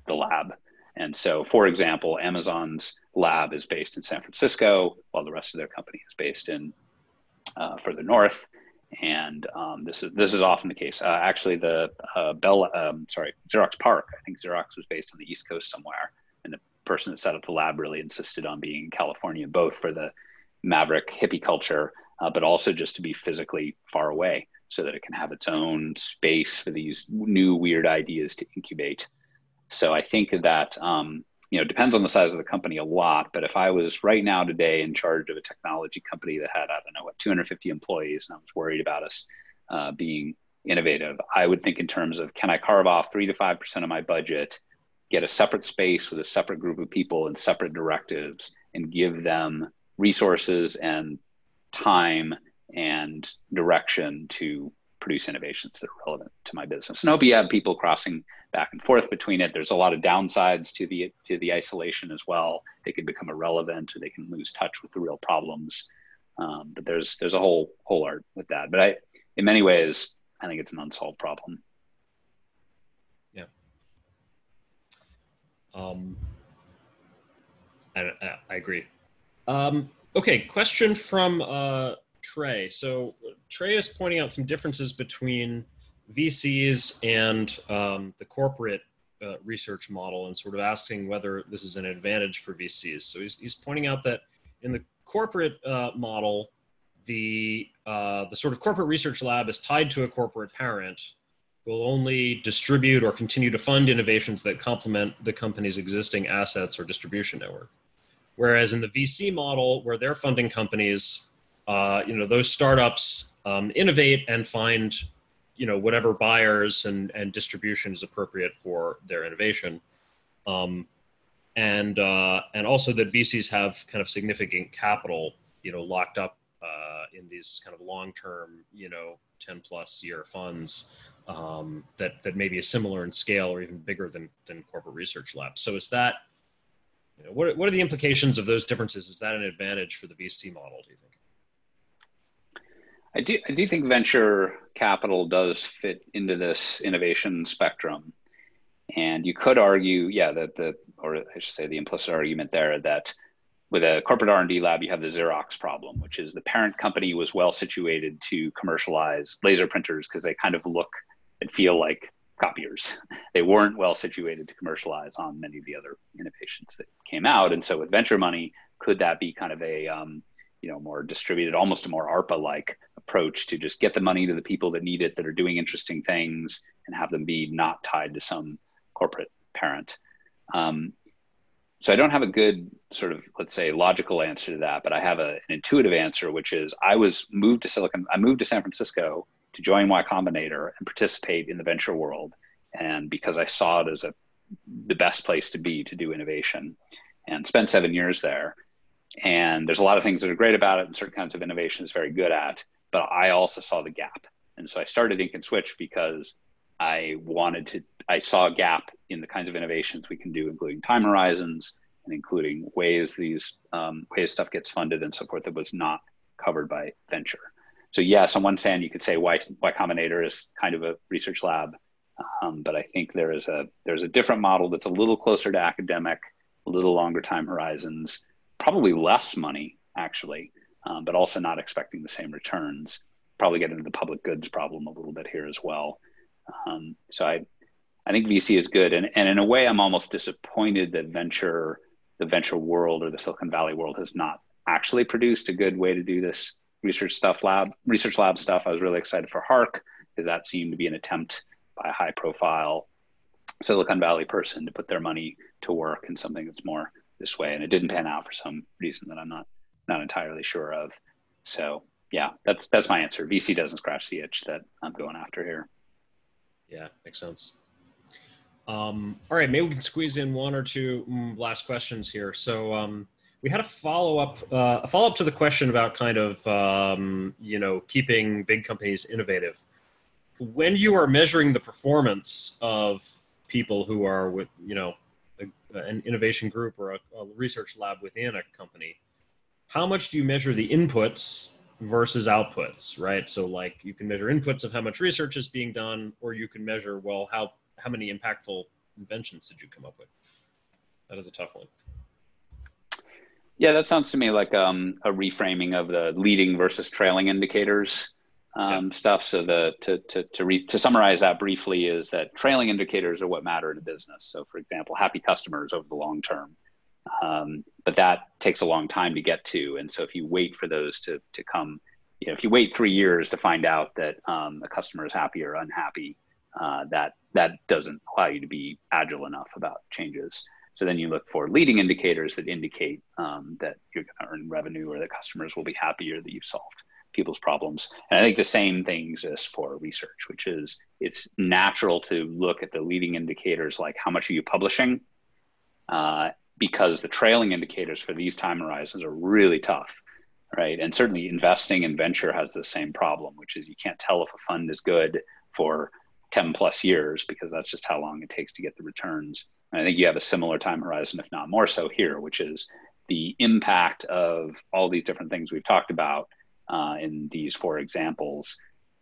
the lab. And so, for example, Amazon's lab is based in San Francisco, while the rest of their company is based in uh, further north. And um, this is this is often the case. Uh, actually, the uh, Bell, um, sorry, Xerox PARC. I think Xerox was based on the East Coast somewhere, and the person that set up the lab really insisted on being in California, both for the maverick hippie culture, uh, but also just to be physically far away, so that it can have its own space for these new weird ideas to incubate. So I think that um, you know, depends on the size of the company a lot. But if I was right now today in charge of a technology company that had, I don't know, what, 250 employees, and I was worried about us uh, being innovative, I would think in terms of can I carve off three to 5% of my budget, get a separate space with a separate group of people and separate directives, and give them resources and time and direction to produce innovations that are relevant to my business. And I hope you have people crossing back and forth between it. There's a lot of downsides to the to the isolation as well. They can become irrelevant, or they can lose touch with the real problems. Um, but there's there's a whole whole art with that. But I, in many ways, I think it's an unsolved problem. Yeah. Um, I, I agree. Um, okay, question from uh, Trey. So Trey is pointing out some differences between VCs and um, the corporate uh, research model and sort of asking whether this is an advantage for VCs. So he's, he's pointing out that in the corporate uh, model, the, uh, the sort of corporate research lab is tied to a corporate parent will only distribute or continue to fund innovations that complement the company's existing assets or distribution network. Whereas in the VC model, where they're funding companies uh, you know those startups um, innovate and find you know whatever buyers and and distribution is appropriate for their innovation. Um, and uh, and also that VCs have kind of significant capital you know locked up uh, in these kind of long term you know 10 plus year funds um, that that maybe is similar in scale or even bigger than than corporate research labs. So is that you know, what, what are the implications of those differences? Is that an advantage for the VC model do you think I do, I do think venture capital does fit into this innovation spectrum. And you could argue, yeah, that the, or I should say the implicit argument there that with a corporate R&D lab, you have the Xerox problem, which is the parent company was well situated to commercialize laser printers because they kind of look and feel like copiers. They weren't well situated to commercialize on many of the other innovations that came out. And so with venture money, could that be kind of a, um, you know more distributed almost a more arpa like approach to just get the money to the people that need it that are doing interesting things and have them be not tied to some corporate parent. Um, so i don't have a good sort of let's say logical answer to that but i have a, an intuitive answer which is i was moved to silicon i moved to san francisco to join y combinator and participate in the venture world. And because i saw it as a the best place to be to do innovation and spent seven years there and there's a lot of things that are great about it and certain kinds of innovation is very good at. But I also saw the gap. And so I started Ink and Switch because I wanted to, I saw a gap in the kinds of innovations we can do, including time horizons and including ways these um, ways stuff gets funded and so forth that was not covered by venture. So yes, on one hand, you could say Y, y Combinator is kind of a research lab, um, but I think there is a there's a different model that's a little closer to academic, a little longer time horizons, probably less money actually, um, but also not expecting the same returns. Probably get into the public goods problem a little bit here as well. Um, so I, I think VC is good, and and in a way, I'm almost disappointed that venture, the venture world or the Silicon Valley world has not actually produced a good way to do this research stuff lab research lab stuff. I was really excited for HARC because that seemed to be an attempt by a high profile Silicon Valley person to put their money to work in something that's more this way, and it didn't pan out for some reason that I'm not not entirely sure of. So yeah, that's that's my answer. VC doesn't scratch the itch that I'm going after here. Yeah, makes sense. Um, all right, maybe we can squeeze in one or two mm, last questions here. So um, we had a follow up, uh, a follow up to the question about kind of um, you know keeping big companies innovative. When you are measuring the performance of people who are with you know an innovation group or a, a research lab within a company, how much do you measure the inputs versus outputs, right? So like you can measure inputs of how much research is being done, or you can measure, well, how, how many impactful inventions did you come up with? That is a tough one. Yeah, that sounds to me like um, a reframing of the leading versus trailing indicators um, yeah. stuff. So the to to to, re, to summarize that briefly is that trailing indicators are what matter in business. So for example, happy customers over the long term, um, but that takes a long time to get to. And so if you wait for those to to come, you know, if you wait three years to find out that um, a customer is happy or unhappy, uh, that that doesn't allow you to be agile enough about changes. So then you look for leading indicators that indicate um, that you're going to earn revenue or that customers will be happier that you've solved people's problems. And I think the same thing exists for research, which is it's natural to look at the leading indicators like how much are you publishing, uh, because the trailing indicators for these time horizons are really tough, right? And certainly investing in venture has the same problem, which is you can't tell if a fund is good for 10 plus years because that's just how long it takes to get the returns. And I think you have a similar time horizon, if not more so here, which is the impact of all these different things we've talked about uh, in these four examples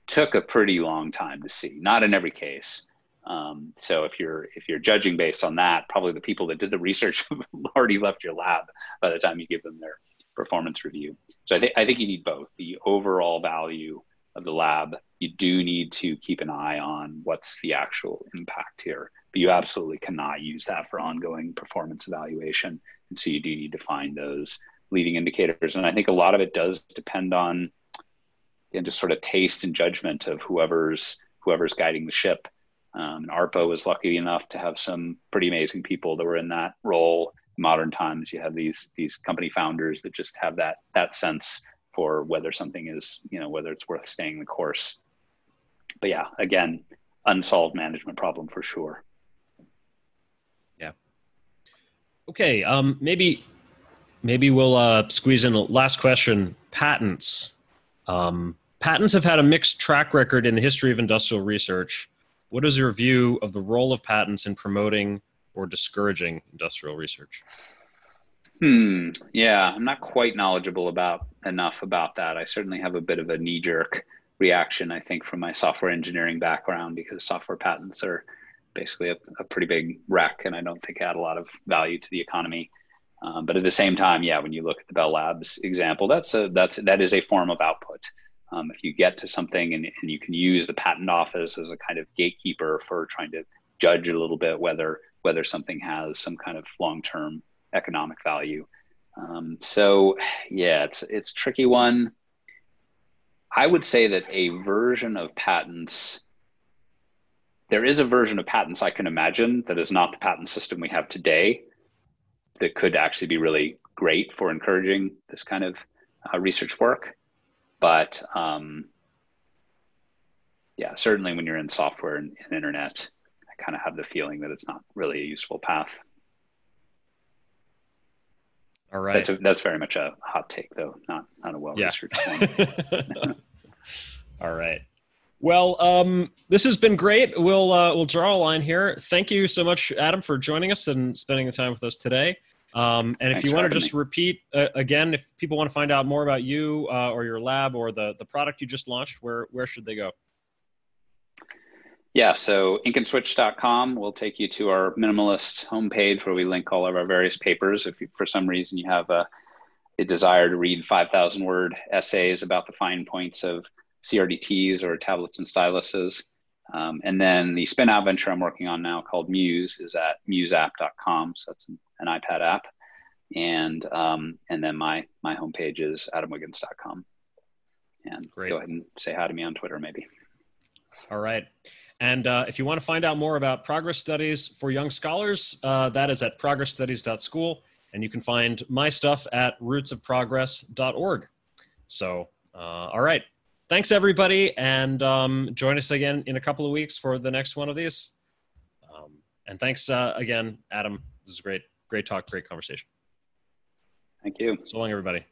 took a pretty long time to see. Not in every case. Um, so if you're if you're judging based on that, probably the people that did the research (laughs) have already left your lab by the time you give them their performance review. So I think I think you need both the overall value of the lab. You do need to keep an eye on what's the actual impact here, but you absolutely cannot use that for ongoing performance evaluation. And so you do need to find those leading indicators. And I think a lot of it does depend on and just sort of taste and judgment of whoever's whoever's guiding the ship. Um, and ARPA was lucky enough to have some pretty amazing people that were in that role. In modern times, you have these these company founders that just have that that sense for whether something is, you know, whether it's worth staying the course. But yeah, again, unsolved management problem for sure. Yeah. Okay. Um, maybe, maybe we'll uh, squeeze in a last question. Patents. Um, patents have had a mixed track record in the history of industrial research. What is your view of the role of patents in promoting or discouraging industrial research? Hmm. Yeah, I'm not quite knowledgeable about enough about that. I certainly have a bit of a knee jerk reaction, I think, from my software engineering background because software patents are basically a, a pretty big wreck, and I don't think add a lot of value to the economy. Um, but at the same time, yeah, when you look at the Bell Labs example, that's a that's that is a form of output. Um, if you get to something and, and you can use the patent office as a kind of gatekeeper for trying to judge a little bit whether whether something has some kind of long term economic value. Um, so yeah, it's it's tricky one. I would say that a version of patents, there is a version of patents I can imagine that is not the patent system we have today that could actually be really great for encouraging this kind of uh, research work. But um, yeah, certainly when you're in software and, and internet, I kind of have the feeling that it's not really a useful path. All right. That's, a, that's very much a hot take, though, not not a well researched yeah. one. (laughs) All right. Well, um, this has been great. We'll uh, we'll draw a line here. Thank you so much, Adam, for joining us and spending the time with us today. Um, and if you want to just me. repeat uh, again, if people want to find out more about you uh, or your lab or the the product you just launched, where where should they go? Yeah, so inkandSwitch.com will take you to our minimalist homepage where we link all of our various papers. If you, for some reason you have a, a desire to read 5,000 word essays about the fine points of CRDTs or tablets and styluses. Um, and then the spin out venture I'm working on now called Muse is at museapp.com. So it's an, an iPad app. And, um, and then my, my homepage is adamwiggins.com. And Great. go ahead and say hi to me on Twitter, maybe. All right. And uh, if you want to find out more about progress studies for young scholars, uh, that is at progressstudies.school. And you can find my stuff at rootsofprogress.org. So, uh, all right. Thanks, everybody. And um, join us again in a couple of weeks for the next one of these. Um, and thanks uh, again, Adam. This is great. Great talk, great conversation. Thank you. So long, everybody.